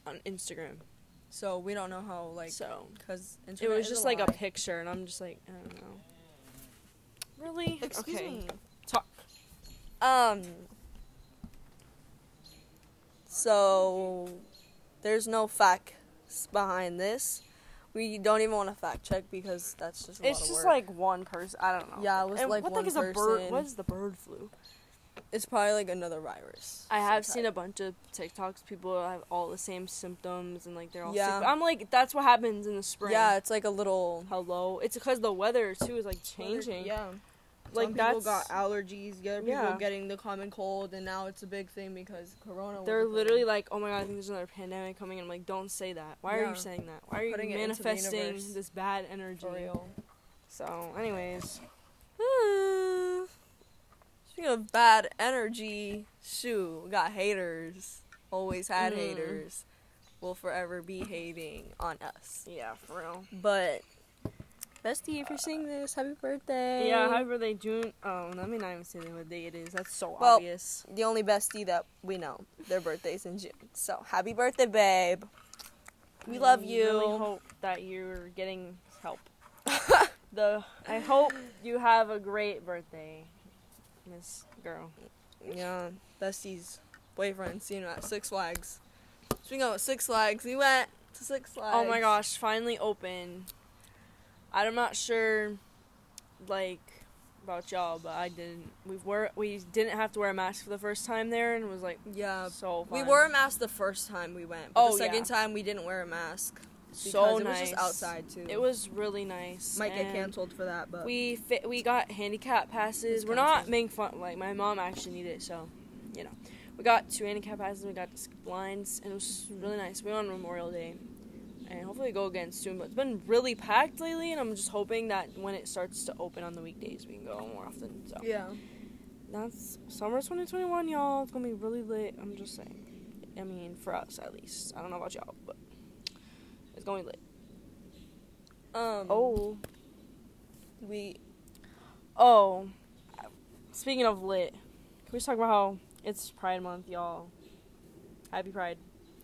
on Instagram. So we don't know how like so because It was just like a picture, and I'm just like, I don't know. Really? Excuse okay. me. Talk. Um. So, there's no facts behind this. We don't even want to fact check because that's just a It's lot of just like one person. I don't know. Yeah, it was And like what one the heck is a bird? What is the bird flu? it's probably like another virus. I have seen a bunch of TikToks. People have all the same symptoms, and like they're all. Yeah. sick. I'm like, that's what happens in the spring. Yeah, it's like a little Hello. It's because the weather too is like changing. Yeah, Like some that's. people got allergies. The other Yeah. people getting the common cold, and now it's a big thing because Corona. they're literally like, oh my god, I think there's another pandemic coming. And I'm like, don't say that. Why are you saying that? Why are you Putting it into the manifesting this bad energy? So, anyways. Speaking of bad energy, shoot, got haters. Always had Mm. haters. Will forever be hating on us. Yeah, for real. But Bestie, if you're seeing this, happy birthday. Yeah, happy birthday, June. Oh, let me not even say what day it is. That's so Well, obvious. the only bestie that we know. Their birthday's in June. So happy birthday, babe. We love I you. really hope that you're getting help. (laughs) the I hope you have a great birthday, Miss Girl. yeah, bestie's boyfriend seen her at Six Flags. Speaking of Six Flags, we went to Six Flags. Oh my gosh, finally open. I'm not sure, like about y'all, but I didn't. We were we didn't have to wear a mask for the first time there, and it was like Yeah, so. we wore a mask the first time we went. But Oh, the second yeah. time we didn't wear a mask. Because so it was just outside too. It was really nice. might get canceled for that, but We fit, we got handicap passes. We're not making fun. Like my mom actually needed it, so you know, we got two handicap passes. We got blinds, and it was really nice. We went on Memorial Day, and hopefully go again soon. But it's been really packed lately, and I'm just hoping that when it starts to open on the weekdays, we can go more often. So yeah. that's summer 2021, y'all. It's gonna be really lit. I'm just saying. I mean, for us at least. I don't know about y'all, but it's gonna be lit. Um. Oh. we Oh, speaking of lit, can we just talk about how it's Pride Month, y'all? Happy Pride.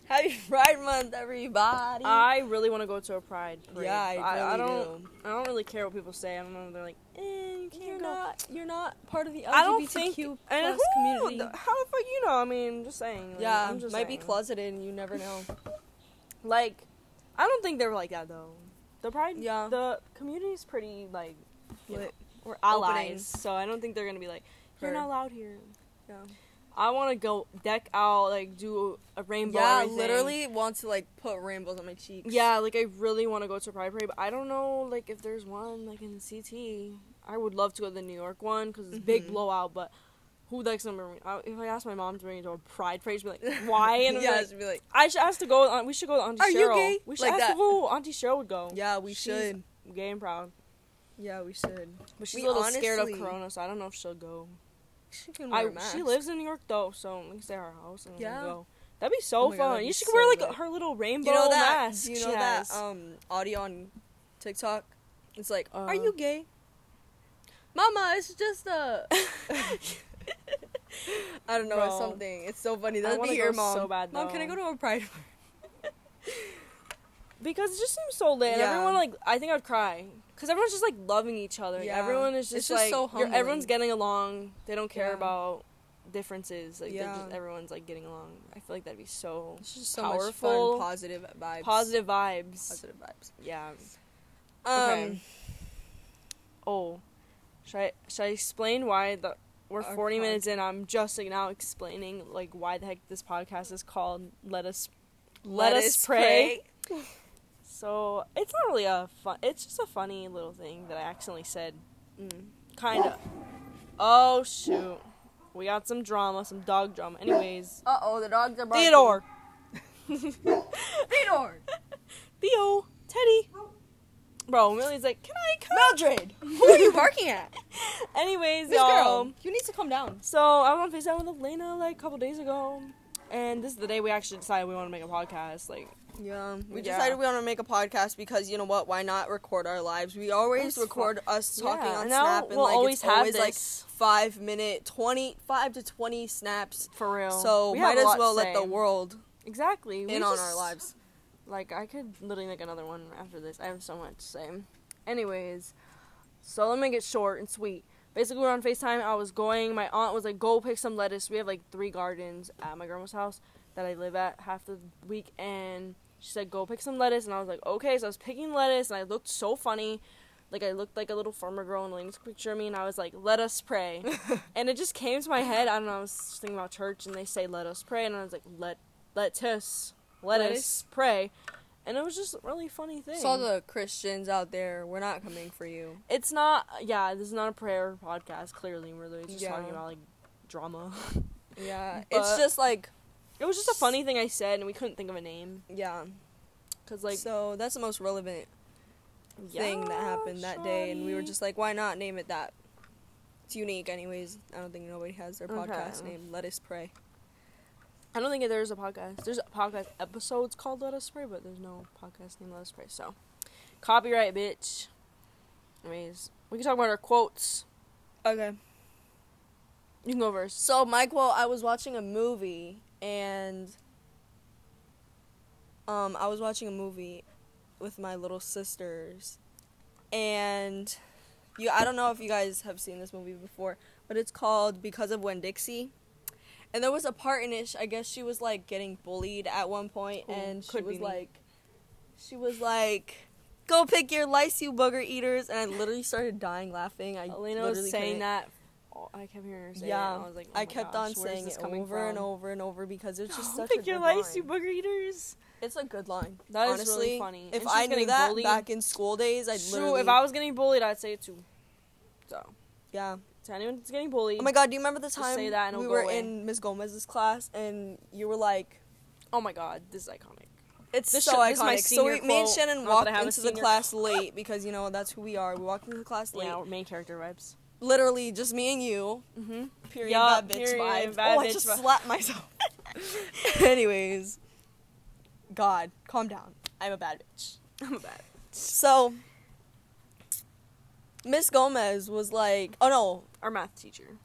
Happy (laughs) Pride Month, everybody. I really want to go to a Pride parade. yeah, I, really I, don't. do. I don't really care what people say. I don't know. They're like, eh, you can't You're go. not. You're not part of the LGBTQ I don't think. plus and who- community. the- How the fuck you know? I mean, just saying. like, yeah, I'm just might be closeted. and You never know. (laughs) Like, I don't think they were like that though. The Pride. Yeah. The community's pretty like. You know, we're Opening. allies, so I don't think they're gonna be like, you're Heard. not allowed here. Yeah. I want to go deck out, like do a rainbow. Yeah, everything. literally want to like put rainbows on my cheeks. Yeah, like I really want to go to pride parade, but I don't know like if there's one like in CT. I would love to go to the New York one because it's a big mm-hmm. blowout. But who likes them? I- If I ask my mom to bring me to a pride parade, she'd be like, "Why?" And (laughs) yeah, like, just be like, I should ask to go. On, we should go to Auntie Cheryl. Are you gay? We should Like ask that. who Auntie Cheryl would go. yeah, we She's should. Gay and proud, Yeah, we should. but she's We a little scared of Corona, so I don't know if she'll go. She can wear I a mask. she lives in New York though, so we can stay at her house and Yeah. go. That'd be so Oh my God, fun. you should so wear like lit. her little rainbow you know that? mask. You know that um audio on TikTok? It's like, Uh. are you gay? Mama, it's just a. (laughs) I don't know. It's Bro. something. It's so funny. That'd be your mom. so bad, mom, can I go to a pride? Because it just seems so lit. Yeah. Everyone like I think I'd cry because everyone's just like loving each other. Yeah. Everyone is It's just, just like so everyone's getting along. They don't care Yeah. about differences. Like Yeah. just, everyone's like getting along. I feel like that'd be so It's just so Powerful. much fun, positive vibes. positive vibes. Positive vibes. Yeah. Um, Okay. Oh, Should I should I explain why the we're Our 40 pod- minutes in. I'm just like now explaining like why the heck this podcast is called Let Us Let, Us, pray. (laughs) So, it's not really a fun it's just a funny little thing that I accidentally said. Mm. Kind of. Oh shoot. We got some drama, some dog drama. Anyways, Uh oh, the dogs are barking. Theodore. (laughs) Theodore. (laughs) Theo, Teddy. Bro, Millie's like, "Can I come?" Mildred. (laughs) Who are you barking at? Anyways, This y'all. girl. You need to calm down. So I was on FaceTime with Elena like a couple days ago, and this is the day we actually decided we want to make a podcast. Like, Yeah, we Yeah. decided we want to make a podcast because you know what? Why not record our lives? We always That's record us talking yeah, on Snap, and we'll like always it's have always like five minute, twenty, five to twenty snaps. for real. So We might as well let the world exactly we in on just- our lives. Like, I could literally make another one after this. I have so much to say. Anyways, so let me make it short and sweet. Basically, we were on FaceTime. I was going. My aunt was like, "Go pick some lettuce." We have like three gardens at my grandma's house that I live at half the week, and she said, "Go pick some lettuce." And I was like, "Okay." So I was picking lettuce, and I looked so funny. Like I looked like a little farmer girl, and Elena took a picture of me, and I was like, "Let us pray." (laughs) and it just came to my head. I don't know. I was just thinking about church, and they say, "Let us pray," and I was like, "Let let us let Let us us- pray," and it was just a really funny thing. So all the Christians out there, we're not coming for you. it's not. Yeah, this is not a prayer podcast. Clearly, we're just Yeah. talking about like drama. Yeah, (laughs) But- it's just like it was just a funny thing I said, and we couldn't think of a name yeah. because like so that's the most relevant thing that happened that day, and we were just like, why not name it that? It's unique, anyways. I don't think nobody has their Okay. podcast name. Let us pray. I don't think there's a podcast. There's a podcast episodes called Let Us Pray, but there's no podcast named Let Us Pray. So, copyright, bitch. Anyways, we can talk about our quotes. Okay. You can go first. So, my quote: I was watching a movie, and um, I was watching a movie with my little sisters, and you. I don't know if you guys have seen this movie before, but it's called Because of Winn-Dixie. And there was a part in it. I guess she was like getting bullied at one point, Ooh, and she was me. like, she was like, "Go pick your lice, you booger eaters!" And I literally started dying laughing. I Elena was saying couldn't- that. Oh, I kept hearing her say yeah, it. I was like, oh I kept gosh, on saying it coming over and over and over because it's just (gasps) such Pick a your good lice, you line. booger eaters. It's a good line. That is Honestly, really funny. if I knew that bullied. back in school days, I'd True, literally. if I was getting bullied, I'd say it too. So, yeah. to anyone that's getting bullied, Oh my god, do you remember the time say that we were away. in Miss Gomez's class and you were like, oh my god, this is iconic. "It's This so sh- iconic." so we, me and. Shannon walked I have a into the class (laughs) late because you know that's who we are. We walked into the class late. Yeah, main character vibes. Literally just me and you. Mm-hmm. Period. Yup, bad bitch period, vibes. bad oh, I just slapped myself. (laughs) Anyways, God, calm down. I'm a bad bitch. I'm a bad. Bitch. So, Miss Gomez was like, oh no, Our math teacher.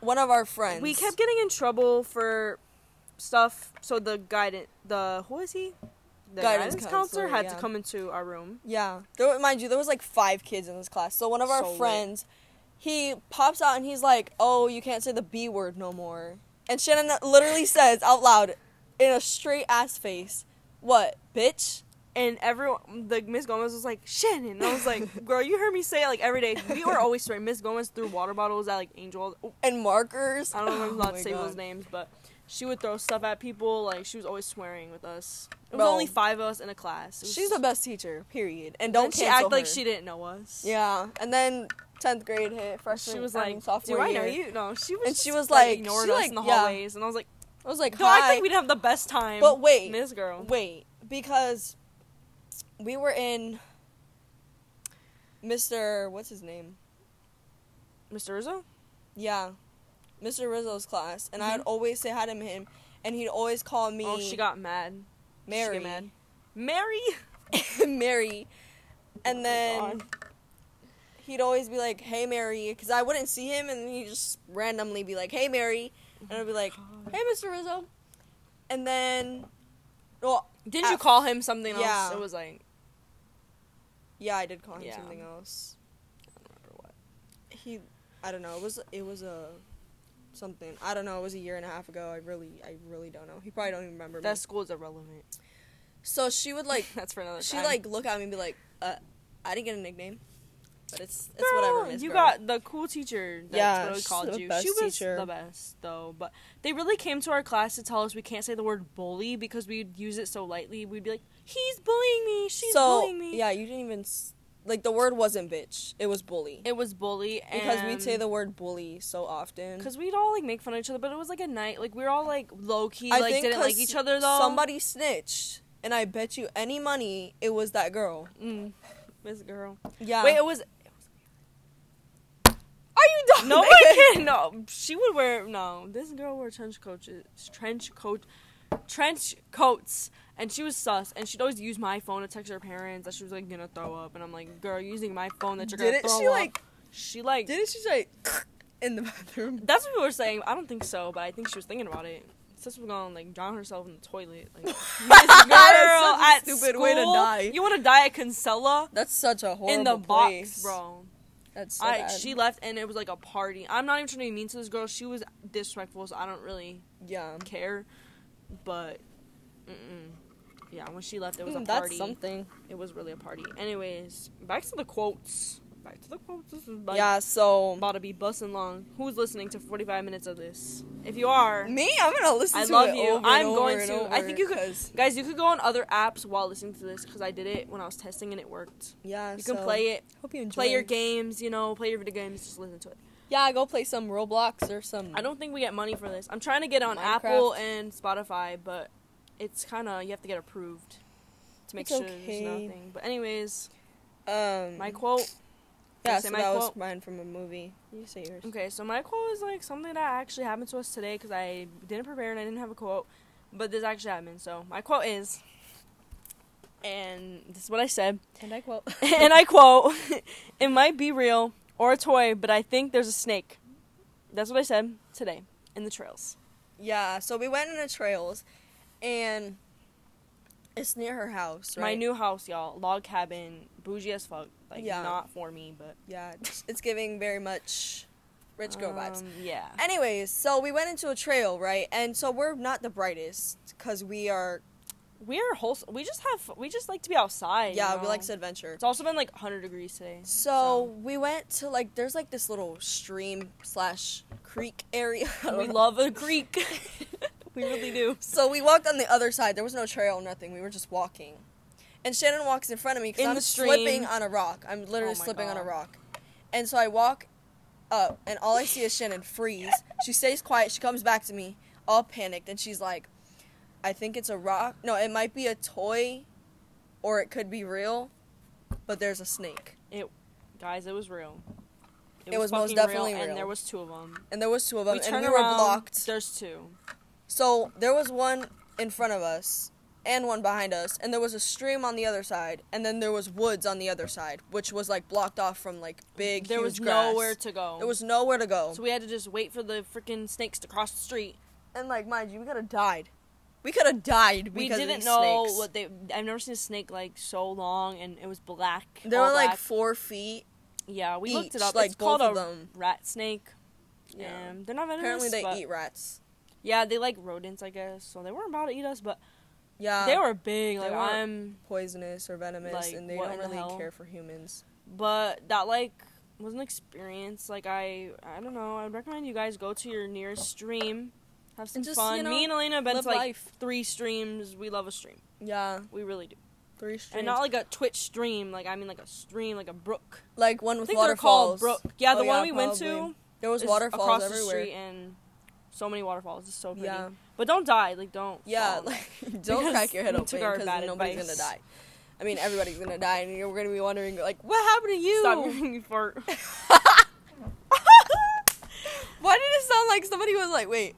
one of our friends. We kept getting in trouble for stuff. So the guidance, the who is he? The Guidance guidance, counselor, counselor had yeah. to come into our room. Yeah, there, mind you, there was like five kids in this class. So one of our So lit. He pops out and he's like, "Oh, you can't say the B word no more." And Shannon literally says out loud, in a straight ass face, "What, bitch?" And everyone, the Miss Gomez was like Shannon. And I was like, (laughs) girl, you heard me say it like every day. We were always swearing. Miss Gomez threw water bottles at like Angel. (laughs) And markers. I don't know if I'm Oh allowed my to say God. those names, but she would throw stuff at people. Like she was always swearing with us. It was Bro. only five of us in a class. She's the best teacher. Period. And Don't don't she act like she didn't know us? Yeah, and then tenth grade hit. Freshman. She was like, mean, "Do I know year. you?" No, she was. And she was like- ignored she us like- in the yeah. hallways, and I was like, I was like, "Don't act "Hi." we'd have the best time." But wait, this girl. Wait, because we were in Mr. What's his name? Mr. Rizzo. Yeah, Mr. Rizzo's class, and Mhm. I'd always say hi to him, and he'd always call me Oh, she got mad. Mary, She got mad. Mary. (laughs) Mary, and then Oh God. He'd always be like, "Hey, Mary," because I wouldn't see him, and he'd just randomly be like, "Hey, Mary," and I'd be like, "Hey, Mr. Rizzo," and then, well, Didn't you call him something else? It was like yeah, I did call him Yeah. something else. I don't remember what. he I don't know. It was it was a something. I don't know. It was a year and a half ago. I really I really don't know. He probably don't even remember me. That school is irrelevant. so she would like (laughs) That's for another she like look at me and be like, uh, I didn't get a nickname. But it's it's Girl, whatever. Miss you Girl. got the cool teacher. That's Yeah, what we she's called you. she was teacher. the best though. But they really came to our class to tell us we can't say the word bully because we'd use it so lightly. We'd be like, "He's bullying me. She's so bullying me." yeah, you didn't even s- like the word wasn't bitch. It was bully It was bully because we'd say the word bully so often. because we'd all like make fun of each other, but it was like a night. Like we were all like low key, I like didn't like each other though. Somebody snitched, and I bet you any money it was that girl. mm, this girl. Yeah. Wait, it was are you done? no, (laughs) I can't. No, she would wear no. This girl wore trench coats, trench coat, trench coats, and she was sus. And she'd always use my phone to text her parents that she was like gonna throw up. And I'm like, girl, you're using my phone that you're gonna Didn't throw she up. like? she like. Didn't she say (laughs) in the bathroom? that's what we were saying. I don't think so, but I think she was thinking about it. Sis was gonna like drown herself in the toilet. Like (laughs) this girl at stupid way to die. You want to die at Kinsella That's such a horrible in the place. box, bro. That's so I bad. she left and it was like a party. I'm not even trying to be mean to this girl. She was disrespectful, so I don't really yeah. care. But, mm-mm. yeah, when she left, it was a Mm, party. that's something. It was really a party. Anyways, back to the quotes. Back to the quotes. This is like yeah. So about to be busting long. Who's listening to 45 minutes of this? If you are, me, I'm gonna listen. I to love it you. over and I'm going to- I think you could- 'cause- guys, you could go on other apps while listening to this because I did it when I was testing and it worked. Yeah. You can so, play it, Hope you enjoy. play your games. You know, play your video games. Just listen to it. Yeah, go play some Roblox or some. I don't think we get money for this. I'm trying to get on Minecraft. Apple and Spotify, but it's kind of you have to get approved to make It's sure okay. there's nothing. But anyways, Um. my quote. Yeah. So my that quote? was mine from a movie. You say yours. Okay, so my quote is like something that actually happened to us today because I didn't prepare and I didn't have a quote, but this actually happened. So my quote is, and this is what I said, And I quote. (laughs) and I quote, "It might be real or a toy, but I think there's a snake." That's what I said today in the trails. yeah. So we went in the trails, and it's near her house, right? My new house, y'all, log cabin, bougie as fuck. Like Yeah. not for me, but Yeah. It's, giving very much rich girl vibes. um, Yeah. Anyways, so we went into a trail, right? And so we're not the brightest because we are. We're wholesome. We just have. We just like to be outside. Yeah, you we like to adventure. It's also been like 100 degrees today. So we went to like there's like this little stream slash creek area. (laughs) we love a creek. (laughs) (laughs) we really do. So we walked on the other side. There was no trail, nothing. We were just walking. And Shannon walks in front of me because I'm slipping on a rock. I'm literally Oh slipping on a rock. And so I walk up, and all I see is Shannon freeze. She stays quiet. She comes back to me, all panicked, and she's like, "I think it's a rock. No, it might be a toy, or it could be real, but there's a snake." It, guys, it was real. It was most definitely and real. And there was two of them. And there was two of them, we and turn we were blocked. There's two. So there was one in front of us and one behind us, and there was a stream on the other side, and then there was woods on the other side, which was like blocked off from like big. There was grass. nowhere to go. There was nowhere to go. So we had to just wait for the freaking snakes to cross the street. and like, mind you, we could have died. We could have died We because didn't of these know snakes. what they. I've never seen a snake like so long, and it was black. They were like four feet. yeah, we looked it each, up. like, it's called both a of them. rat snake. Yeah. And they're not venomous. Apparently, they eat rats. Yeah, they like rodents, I guess. So they weren't about to eat us, but Yeah, they were big. they Like I'm, poisonous or venomous, Like, and they don't in the really care for humans. but that like was an experience. Like I, I don't know. I'd recommend you guys go to your nearest stream, have some just, fun. you know, Me and Elena have been to like life. three streams. We love a stream. Yeah, We really do. three streams. And not like a Twitch stream. Like I mean like a stream, like a brook. like one I with think they're called waterfalls. brook. Yeah, the Oh, one yeah, we went to. There was waterfalls across everywhere. the street and so many waterfalls. It's so pretty. Yeah. But don't die. Like don't. Yeah, fall. (laughs) like (laughs) don't crack your head open because nobody's advice. gonna die. I mean, everybody's gonna (laughs) die, and you're gonna be wondering like, what happened to you? Stop making me fart. Why did it sound like somebody was like, wait?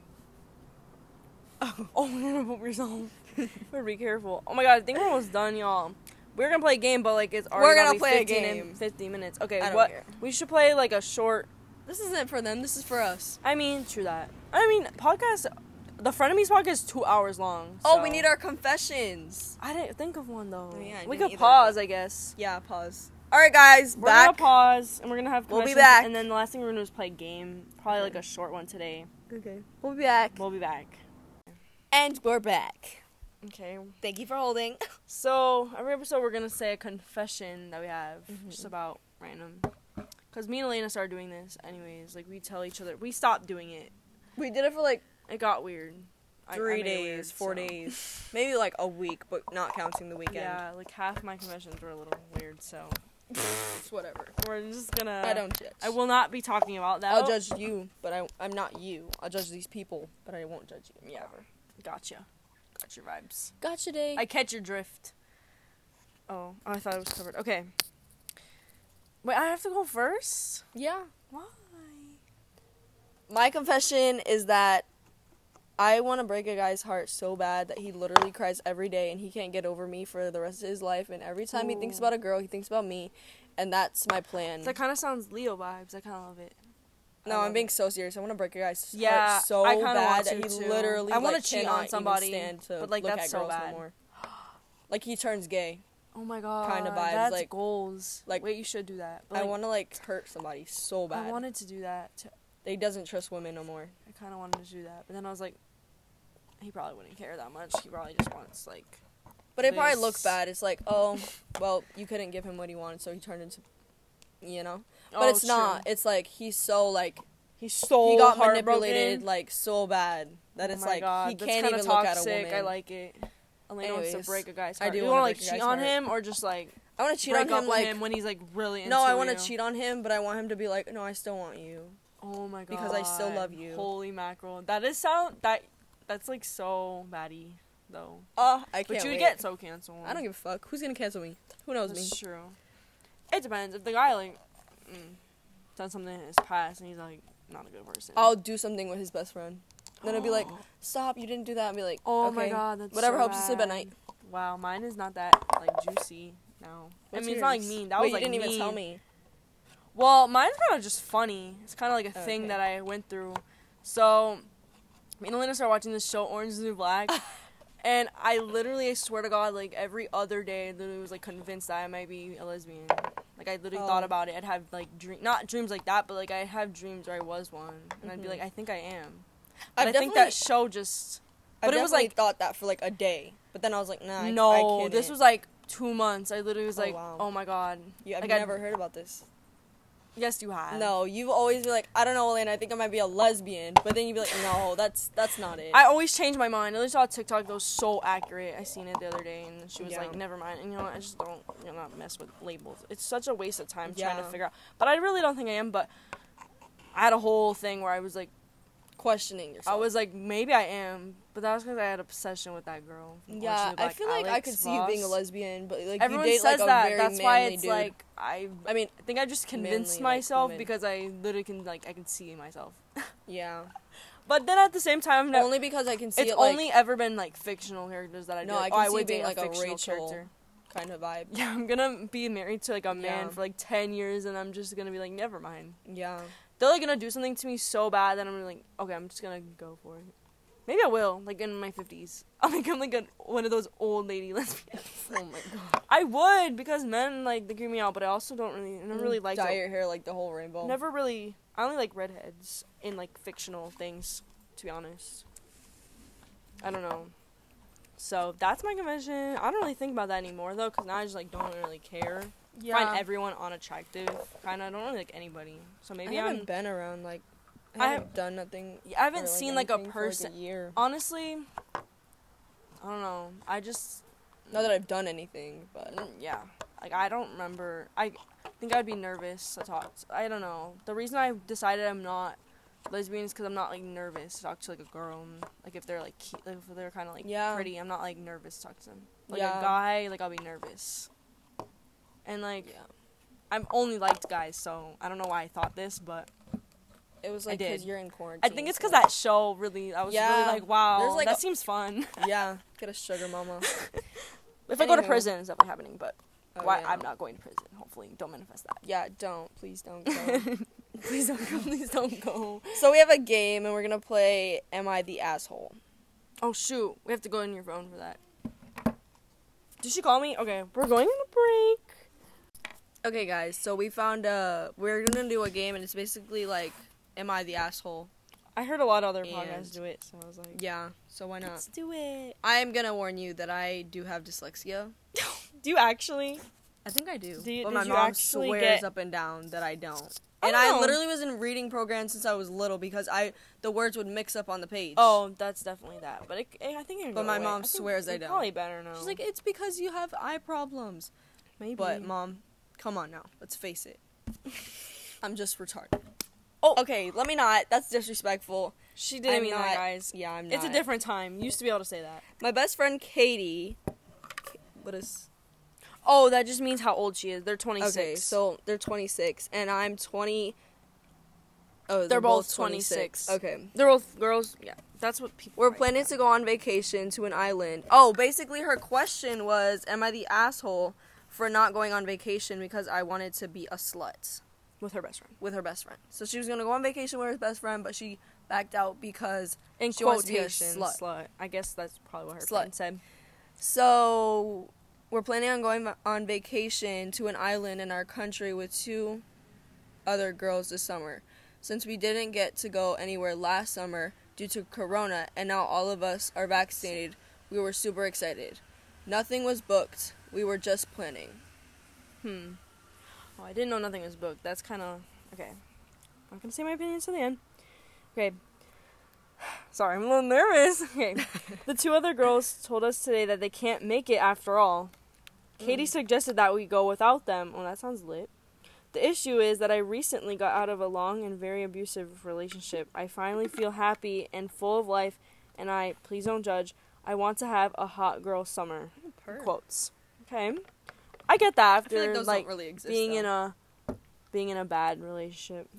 Oh, Oh, you're gonna poop yourself. Better be careful. Oh my god, I think we're almost done, y'all. We're gonna play a game, but like it's already We're gonna play a game. in 50 minutes. Okay, what? care. We should play like a short. this isn't for them. This is for us. I mean, true that. I mean, podcast. The Frenemies podcast is two hours long. Oh, we need our confessions. I didn't think of one though. Oh, yeah, we could either, pause, I guess. Yeah, pause. All right, guys, We're gonna pause and we're gonna have We'll be back. And then the last thing we're gonna do is play a game. Probably Okay. like a short one today. Okay, we'll be back. We'll be back. And we're back. Okay. Thank you for holding. (laughs) So every episode we're gonna say a confession that we have, Mhm. just about random Cause me and Elena started doing this anyways. Like we tell each other we stopped doing it. We did it for like It got weird. I- I three days, weird, four so- days, maybe like a week, but not counting the weekend. Yeah, like half my confessions were a little weird, so It's whatever. we're just gonna. I don't judge. I will not be talking about that. I'll judge you, but I, I'm not you. I'll judge these people, but I won't judge you. Yeah. Gotcha. Got your vibes. Gotcha, day. I catch your drift. Oh, I thought it was covered. Okay. Wait, I have to go first. yeah. Why? My confession is that I want to break a guy's heart so bad that he literally cries every day and he can't get over me for the rest of his life. And every time he thinks about a girl, he thinks about me, and that's my plan. That kind of sounds Leo vibes. I kind of love it. No, I'm being so serious. I want to break a guy's Yeah, heart so I bad want that he too. literally I wanna like, cheat cannot on somebody, stand to but, like, look that's at so girls bad. no more. (gasps) Like he turns gay. Oh my god. Kinda vibes, That's like- goals. like- wait, you should do that. But I want to like hurt somebody so bad. I wanted to do that. To, he doesn't trust women no more. I kind of wanted to do that, but then I was like, he probably wouldn't care that much. He probably just wants like. But it probably looks bad. It's like, (laughs) oh, well, you couldn't give him what he wanted, so he turned into, you know. But Oh, it's true. not. It's like he's so like He's so he got manipulated like so bad that Oh it's like God, he that's can't even look at a woman. I like it. Elena wants Anyways, to break a guy's heart. I do you wanna like cheat on heart. him or just like I want to cheat on him like him when he's like really into no, I want to cheat on him, but I want him to be like, no, I still want you. Oh my god. Because I still love you. Holy mackerel. That is sound that that's like so baddie though. Uh, I can't. But you would wait. get so canceled. I don't give a fuck. Who's gonna cancel me? Who knows me? That's true. It depends. If the guy like mm, done something in his past and he's like not a good person. I'll do something with his best friend. Then I'll be like, stop, you didn't do that. I'll be like, Oh okay. my god, that's Whatever so helps you sleep at night. Wow, mine is not that like juicy now. I What's mean, it's not like yours? mean. That Wait, was like you didn't even tell me. Well, mine's kind of just funny. It's kind of like a oh, thing that I went through. So, me and Elena started watching this show, Orange is the New Black. (laughs) and I literally, I swear to God, like every other day, I literally was like convinced that I might be a lesbian. Like I literally thought Oh. about it. I'd have like dream, not dreams like that, but like I have dreams where I was one, and I'd be like, mm-hmm. I think I am. But I've think that show just I but it was, like- thought that for like a day, but then I was like, nah. I- I no. this was like two months. I literally was Oh, like, wow. oh my god. You, I've like, I- never heard about this. Yes, you have. No, you've always been like, I don't know, Elena. I think I might be a lesbian, but then you'd be like, no, that's that's not it. I always change my mind. I literally saw a TikTok that was so accurate. I seen it the other day, and she was Yeah. like, "Never mind." And you know, what? I just don't, you know, not mess with labels. It's such a waste of time trying to figure out. But I really don't think I am. But I had a whole thing where I was like, questioning yourself. I was like, maybe I am, but that was because I had an obsession with that girl. yeah, I feel like I Alex could see you being a lesbian, but like Everyone you date says like a that. That's why it's dude. like I. I mean, I think I just convinced Manly, myself women. because I literally can like I can see myself. (laughs) yeah. But then at the same time, I've Only because I can see it's it like only ever been like fictional characters that I No, do. I oh, can I see would being like a fictional Rachel. character. kind of vibe. (laughs) Yeah, I'm gonna be married to like a man Yeah. for like ten years, and I'm just gonna be like, never mind. Yeah. They're like gonna do something to me so bad that I'm like, okay, I'm just gonna go for it. Maybe I will, like in my fifties. (laughs) I'll become like a, one of those old lady (laughs) lesbians. (laughs) Oh my god. I would because men like they creep me out, but I also don't really, I never really mm, like dye your hair like the whole rainbow. Never really. I only like redheads in like fictional things, to be honest. I don't know. So that's my convention. I don't really think about that anymore though, because now I just like don't really care. Yeah. Find everyone unattractive. Kind of. I don't really like anybody. So maybe I haven't I'm. been around like. I I have- haven't done nothing. I haven't or, seen like a person. a year. Honestly, I don't know. I just. Not that I've done anything, but Mm, Yeah. Like I don't remember. I think I'd be nervous to talk. I don't know. The reason I decided I'm not lesbian is because I'm not like nervous to talk to like a girl. And, like if they're like cute, like, if they're kind of like Yeah. pretty, I'm not like nervous to talk to them. Like Yeah. a guy, like I'll be nervous. And like Yeah. I've only liked guys, so I don't know why I thought this, but it was like because you're in quarantine. I think it's because so- that show really. I was Yeah. really like, wow, like, that a- seems fun. (laughs) Yeah, (laughs) get a sugar mama. if I go to prison, it's definitely happening. But Oh, why yeah. I'm not going to prison. Hopefully, don't manifest that. Yeah, don't please don't (laughs) go. please don't go. Please don't go. so we have a game and we're gonna play Am I the asshole? Oh shoot, we have to go in your phone for that. Did she call me? Okay, we're going on a break. Okay, guys. So we found uh we're gonna do a game and it's basically like Am I the asshole? I heard a lot of other And- podcasts do it, so I was like, Yeah. So why not? let's do it. I am gonna warn you that I do have dyslexia. (laughs) Do you actually? I think I do. Do you- but my mom swears get- up and down that I don't. I And I literally was in reading programs since I was little because I the words would mix up on the page. Oh, that's definitely that. But it, I think But my away. mom I swears I don't. Probably better now. she's like, it's because you have eye problems. maybe. But mom, come on now, let's face it. (laughs) I'm just retarded. Oh. okay. Let me not. That's disrespectful. she didn't I'm mean not- that, guys. Yeah, I'm not. It's a different time. You used to be able to say that. My best friend Katie. What is? Oh, that just means how old she is. They're 26. Okay, so they're 26, and I'm 20. Oh, They're both 26. Okay. they're both girls. Yeah, that's what people. We're planning down. to go on vacation to an island. Oh, basically, her question was Am I the asshole for not going on vacation because I wanted to be a slut with her best friend. with her best friend? So she was going to go on vacation with her best friend, but she backed out because. In She wants to be a slut. slut. I guess that's probably what her Slut. friend said. So we're planning on going on vacation to an island in our country with two other girls this summer. Since we didn't get to go anywhere last summer due to corona and now all of us are vaccinated, we were super excited. Nothing was booked. We were just planning. Hmm. Oh, I didn't know nothing was booked. That's kind of okay. I'm not gonna say my opinions to the end. Okay. (sighs) Sorry, I'm a little nervous. (laughs) Okay. the two other girls told us today that they can't make it after all. Katie Mm. suggested that we go without them. Oh, that sounds lit. The issue is that I recently got out of a long and very abusive relationship. I finally feel happy and full of life, and I, please don't judge, I want to have a hot girl summer. Quotes. Okay. I get that I after feel like those like don't really exist. being though. in a being in a bad relationship.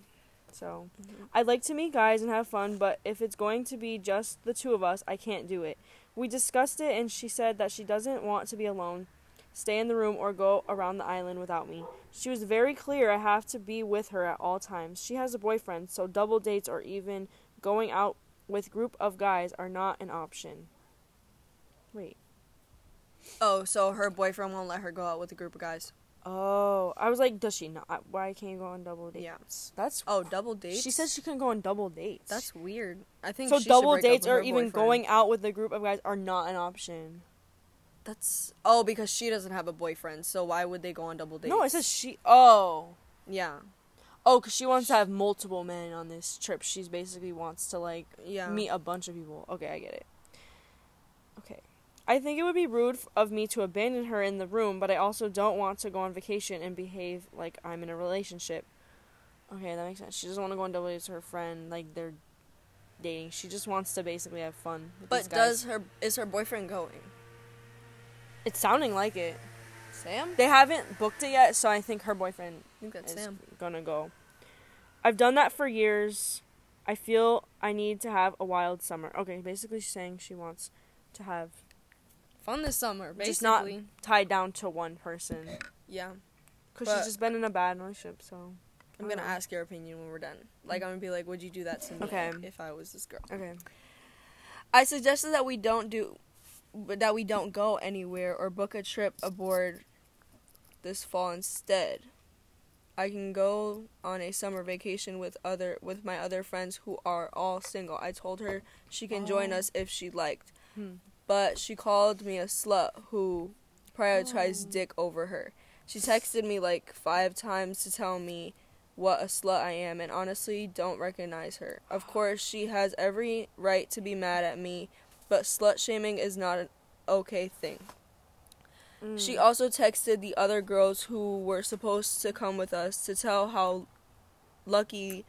So, Mhm. I'd like to meet guys and have fun, but if it's going to be just the two of us, I can't do it. We discussed it and she said that she doesn't want to be alone, stay in the room or go around the island without me. She was very clear I have to be with her at all times. She has a boyfriend, so double dates or even going out with group of guys are not an option. Wait. Oh, so her boyfriend won't let her go out with a group of guys. Oh, I was like, does she not? Why can't you go on double dates? Yeah. That's Oh, double dates. She says she couldn't go on double dates. that's weird. I think so double dates or even boyfriend. going out with a group of guys are not an option. That's oh because she doesn't have a boyfriend. So why would they go on double dates? No, it says she. Oh, yeah, oh, because she wants to have multiple men on this trip. She's basically wants to like yeah. meet a bunch of people. Okay, I get it. Okay. I think it would be rude of me to abandon her in the room, but I also don't want to go on vacation and behave like I'm in a relationship. Okay, that makes sense. She doesn't want to go on double dates with her friend, like they're dating. She just wants to basically have fun. With But does her is her boyfriend going? it's sounding like it? Sam? They haven't booked it yet, so I think her boyfriend I think is Sam. gonna go. I've done that for years. I feel I need to have a wild summer. Okay, basically she's saying she wants to have Fun this summer, basically. just not tied down to one person yeah. because she's just been in a bad relationship. So I'm gonna ask your opinion when we're done. Like I'm gonna be like, would you do that to me Okay. if I was this girl? okay, I suggested that we don't do, that we don't go anywhere or book a trip aboard this fall instead. I can go on a summer vacation with other with my other friends who are all single. I told her she can join Oh. us if she liked, Hmm. But she called me a slut who prioritized Oh. dick over her. She texted me like five times to tell me what a slut I am and honestly don't recognize her. Of (gasps) course, she has every right to be mad at me, but slut shaming is not an okay thing. Mm. She also texted the other girls who were supposed to come with us to tell how lucky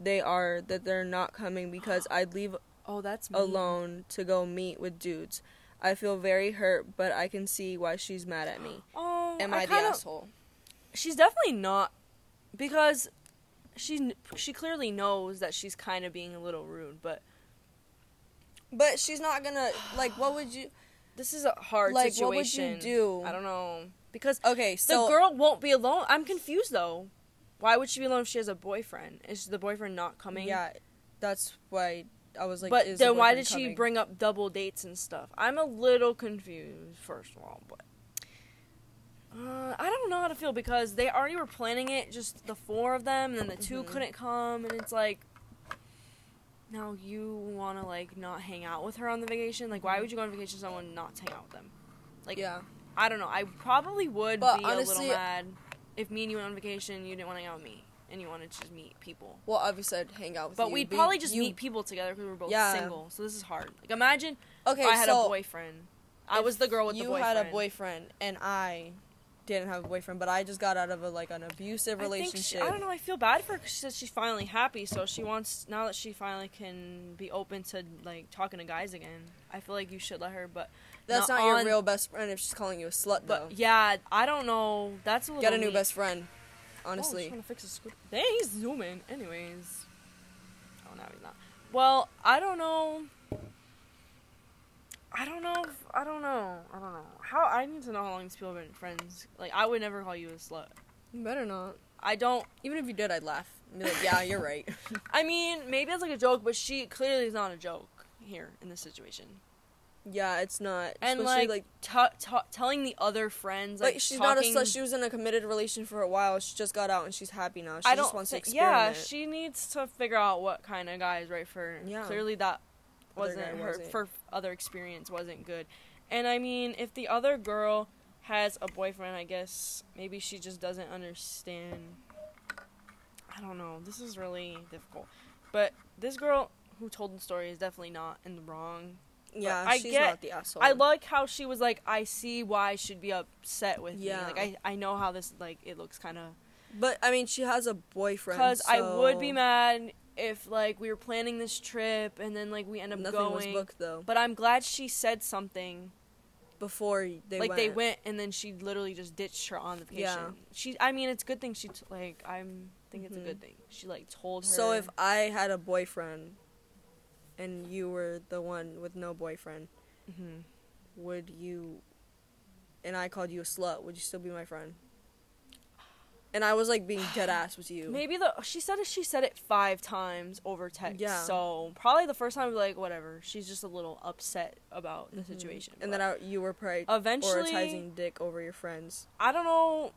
they are that they're not coming because (gasps) I'd leave oh that's mean. alone to go meet with dudes. I feel very hurt, but I can see why she's mad at me. (gasps) Oh, Am I, the kinda- asshole? She's definitely not because she she clearly knows that she's kind of being a little rude, but But she's not gonna like. What would you? (sighs) this is a hard Like, situation. what would you do? I don't know because Okay, so the girl won't be alone. I'm confused though. Why would she be alone if she has a boyfriend? Is the boyfriend not coming? Yeah, that's why I was like. but then why did she bring up double dates and stuff? I'm a little confused, first of all, but uh, I don't know how to feel because they already were planning it, just the four of them, and then the 2 Mhm. couldn't come, and it's like, now you want to like not hang out with her on the vacation? Like, why would you go on vacation with someone not hang out with them? Like, yeah, I don't know. I probably would But be honestly- a little mad if me and you went on vacation, you didn't want to hang out with me, and you wanted to just meet people. Well, obviously I'd hang out with But you. we'd probably just you- meet people together because we're both Yeah. single. So this is hard. Like imagine Okay, if I had so a boyfriend. I if was the girl with you the boyfriend. You had a boyfriend and I didn't have a boyfriend, but I just got out of a like an abusive I think she- relationship. I don't know. I feel bad for her 'cause she says she's finally happy. So she wants now that she finally can be open to like talking to guys again. I feel like you should let her. But That's not not, your on- real best friend if she's calling you a slut, though. but yeah, I don't know. That's a little Get a new best friend. Oh, I'm Honestly, trying to fix the scooter. Dang, he's zooming. Anyways. Oh, no, he's not. Well, I don't know. I don't know. If, I don't know. I don't know. How I need to know how long these people have been friends. Like, I would never call you a slut. you better not. I don't. Even if you did, I'd laugh. I'd like, yeah, you're right. (laughs) I mean, maybe it's like a joke, but she clearly is not a joke here in this situation. Yeah, it's not. And Especially, like, t- t- telling the other friends, like, like she's talking, not a slut. She was in a committed relation for a while. She just got out and she's happy now. She I just wants to yeah, she needs to figure out what kind of guy is right for her. Yeah. Clearly that wasn't her wasn't. for other experience wasn't good. And I mean, if the other girl has a boyfriend, I guess maybe she just doesn't understand. I don't know. This is really difficult. But this girl who told the story is definitely not in the wrong. Yeah, I she's get- not the asshole. I like how she was like, I see why she'd be upset with Yeah. me. Like I, I know how this like it looks kind of but I mean, she has a boyfriend. because I would be mad if like we were planning this trip and then like we end up going. Nothing was booked though. But I'm glad she said something. Before they like went. they went and then she literally just ditched her on the vacation. Yeah. She, I mean, it's a good thing she t- like. I'm think it's a Mhm. good thing. She like told her. So if I had a boyfriend, and you were the one with no boyfriend, Mhm. would you? And I called you a slut. Would you still be my friend? And I was like being (sighs) dead ass with you. maybe the she said it. She said it five times over text. Yeah. So probably the first time, like whatever. She's just a little upset about the Mhm. situation. And then I, you were pri- eventually, prioritizing dick over your friends. I don't know.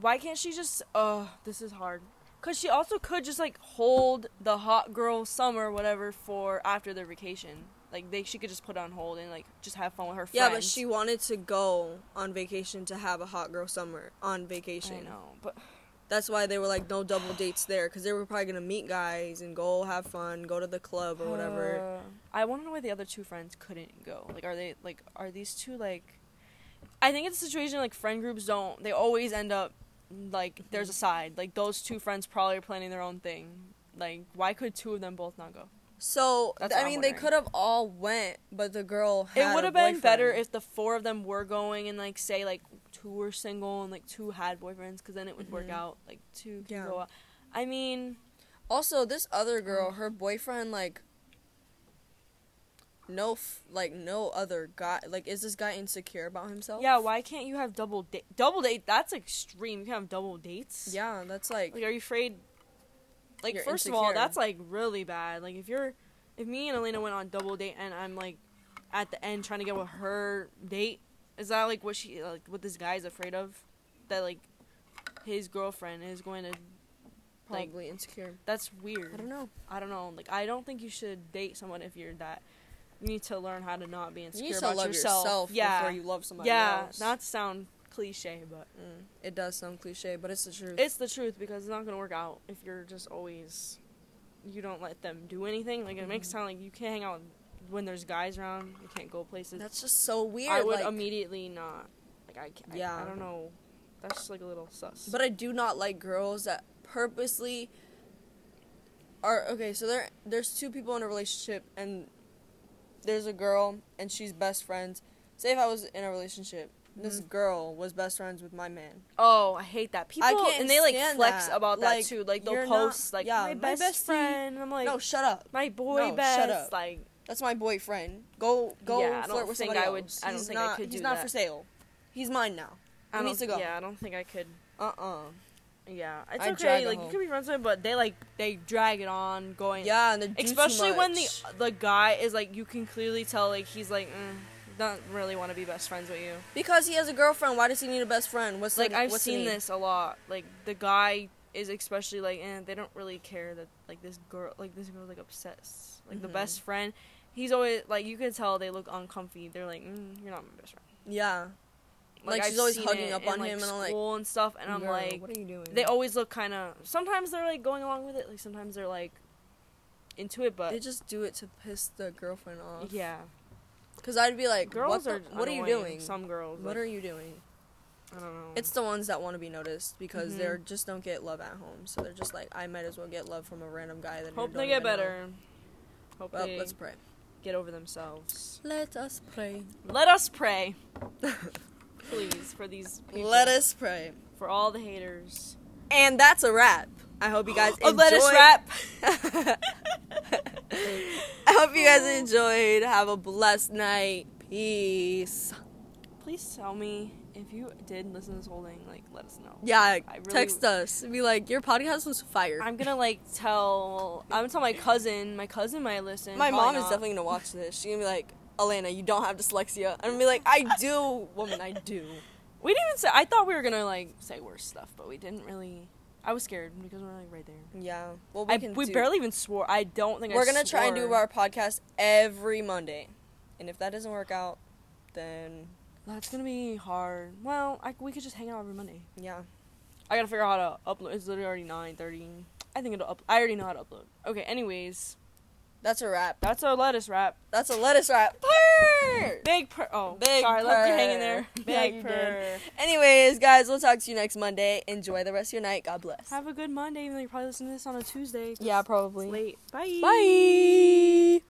Why can't she just? Uh, this is hard. Cause she also could just like hold the hot girl summer whatever for after their vacation. Like they, she could just put it on hold and like just have fun with her friends. Yeah, but she wanted to go on vacation to have a hot girl summer on vacation. I know, but That's why they were like no double dates there because they were probably gonna meet guys and go have fun, go to the club or whatever. Uh, I want to know why the other two friends couldn't go. Like, are they like are these two like? I think it's a situation like friend groups don't. They always end up like there's a side. Like those two friends probably are planning their own thing. Like, why could two of them both not go? So That's I mean, they could have all went, but the girl had it would have been better if the four of them were going and like say like two were single and like two had boyfriends because then it would work Mhm. out. Like two Yeah. go out. I mean, Also, this other girl, her boyfriend, like, no, f- like, no other guy. Like, is this guy insecure about himself? yeah. Why can't you have double date? Double date? That's extreme. You can have double dates. Yeah, that's like, Like, are you afraid? Like, first of all, that's like really bad. Like, if you're, if me and Elena went on double date and I'm like, at the end trying to get with her date, is that like what she like what this guy's afraid of? That like, his girlfriend is going to. Like, probably insecure. that's weird. I don't know. I don't know. Like, I don't think you should date someone if you're that. You need to learn how to not be You insecure to about love yourself. yourself yeah, before you love somebody yeah. else. Not sound cliche, but Mm, it does sound cliche, but it's the truth. it's the truth because it's not gonna work out if you're just always you don't let them do anything. Like it makes it Mm-hmm. sound like you can't hang out when there's guys around. You can't go places. that's just so weird. I would like- immediately not. Like I can't. Yeah. I, don't know. That's just like a little sus. But I do not like girls that purposely are okay. So there, there's two people in a relationship, and there's a girl, and she's best friends. Say if I was in a relationship, this Mhm. girl was best friends with my man. oh, I hate that people. I can't and they like flex that. about Like, that too. Like they'll you're not- post like yeah, my my best bestie- friend. I'm like no, shut up. my boy No, best. shut up. Like That's my boyfriend. Go, go Yeah, I flirt don't with think somebody I would- else. I don't He's think I not, could He's not that. for sale. He's mine now. I He needs to go. Yeah, I don't think I could. Uh uh Yeah, it's I'd okay. Like you can be friends with him, but they like they drag it on, going. Yeah, and they do too Especially when the the guy is like, you can clearly tell like he's like, mm, don't really want to be best friends with you. because he has a girlfriend. Why does he need a best friend? What's Like the, I've what's seen this a lot. Like the guy is especially like, eh, they don't really care that like this girl, like this girl like obsessed. Like the Mhm. best friend, he's always like you can tell they look uncomfy. They're like, mm, you're not my best friend. Yeah. Like, she's always hugging up in, on like, him, and I'm like, school and stuff, and I'm "Girl, like, what are you doing? they always look kind of. Sometimes they're like going along with it, like sometimes they're like into it, but They just do it to piss the girlfriend off. yeah, Because I'd be like, girls what, the- are. what are you doing? Some girls. What like, are you doing? I don't know. It's the ones that want to be noticed because Mhm. they're just don't get love at home. So they're just like, I might as well get love from a random guy that hope they get even know. better. Hope Well, they let's pray. get over themselves. Let us pray. Let us pray, (laughs) please, for these. People, Let us pray. for all the haters. And that's a wrap. I hope you guys (gasps) enjoyed. lettuce wrap. (laughs) I hope you guys enjoyed. Have a blessed night. Peace. Please tell me if you did listen to this whole thing. Like, let us know. Yeah, I really- text us. Be like, your podcast was fire. I'm gonna like tell. I'm gonna tell my cousin. My cousin might listen. My mom is definitely gonna watch this. She's gonna be like, Elena, you don't have dyslexia. I'm gonna be like, I do, woman, I do. We didn't even say. I thought we were gonna like say worse stuff, but we didn't really. I was scared because we're like right there. Yeah. Well, we I, can. we do- barely even swore. I don't think We're gonna try and do our podcast every Monday, and if that doesn't work out, then That's gonna be hard. Well, I, we could just hang out every Monday. yeah. I gotta figure out how to upload. It's literally already nine thirty. I think it'll up. I already know how to upload. Okay. Anyways, That's a wrap. that's our lettuce wrap. That's a lettuce wrap. Purr! Big purr. Oh, Big sorry, I left (laughs) you hanging there. Big Yeah, purr. Anyways, guys, we'll talk to you next Monday. Enjoy the rest of your night. God bless. Have a good Monday, even though you're probably listening to this on a Tuesday. Yeah, probably. Late. Bye. Bye.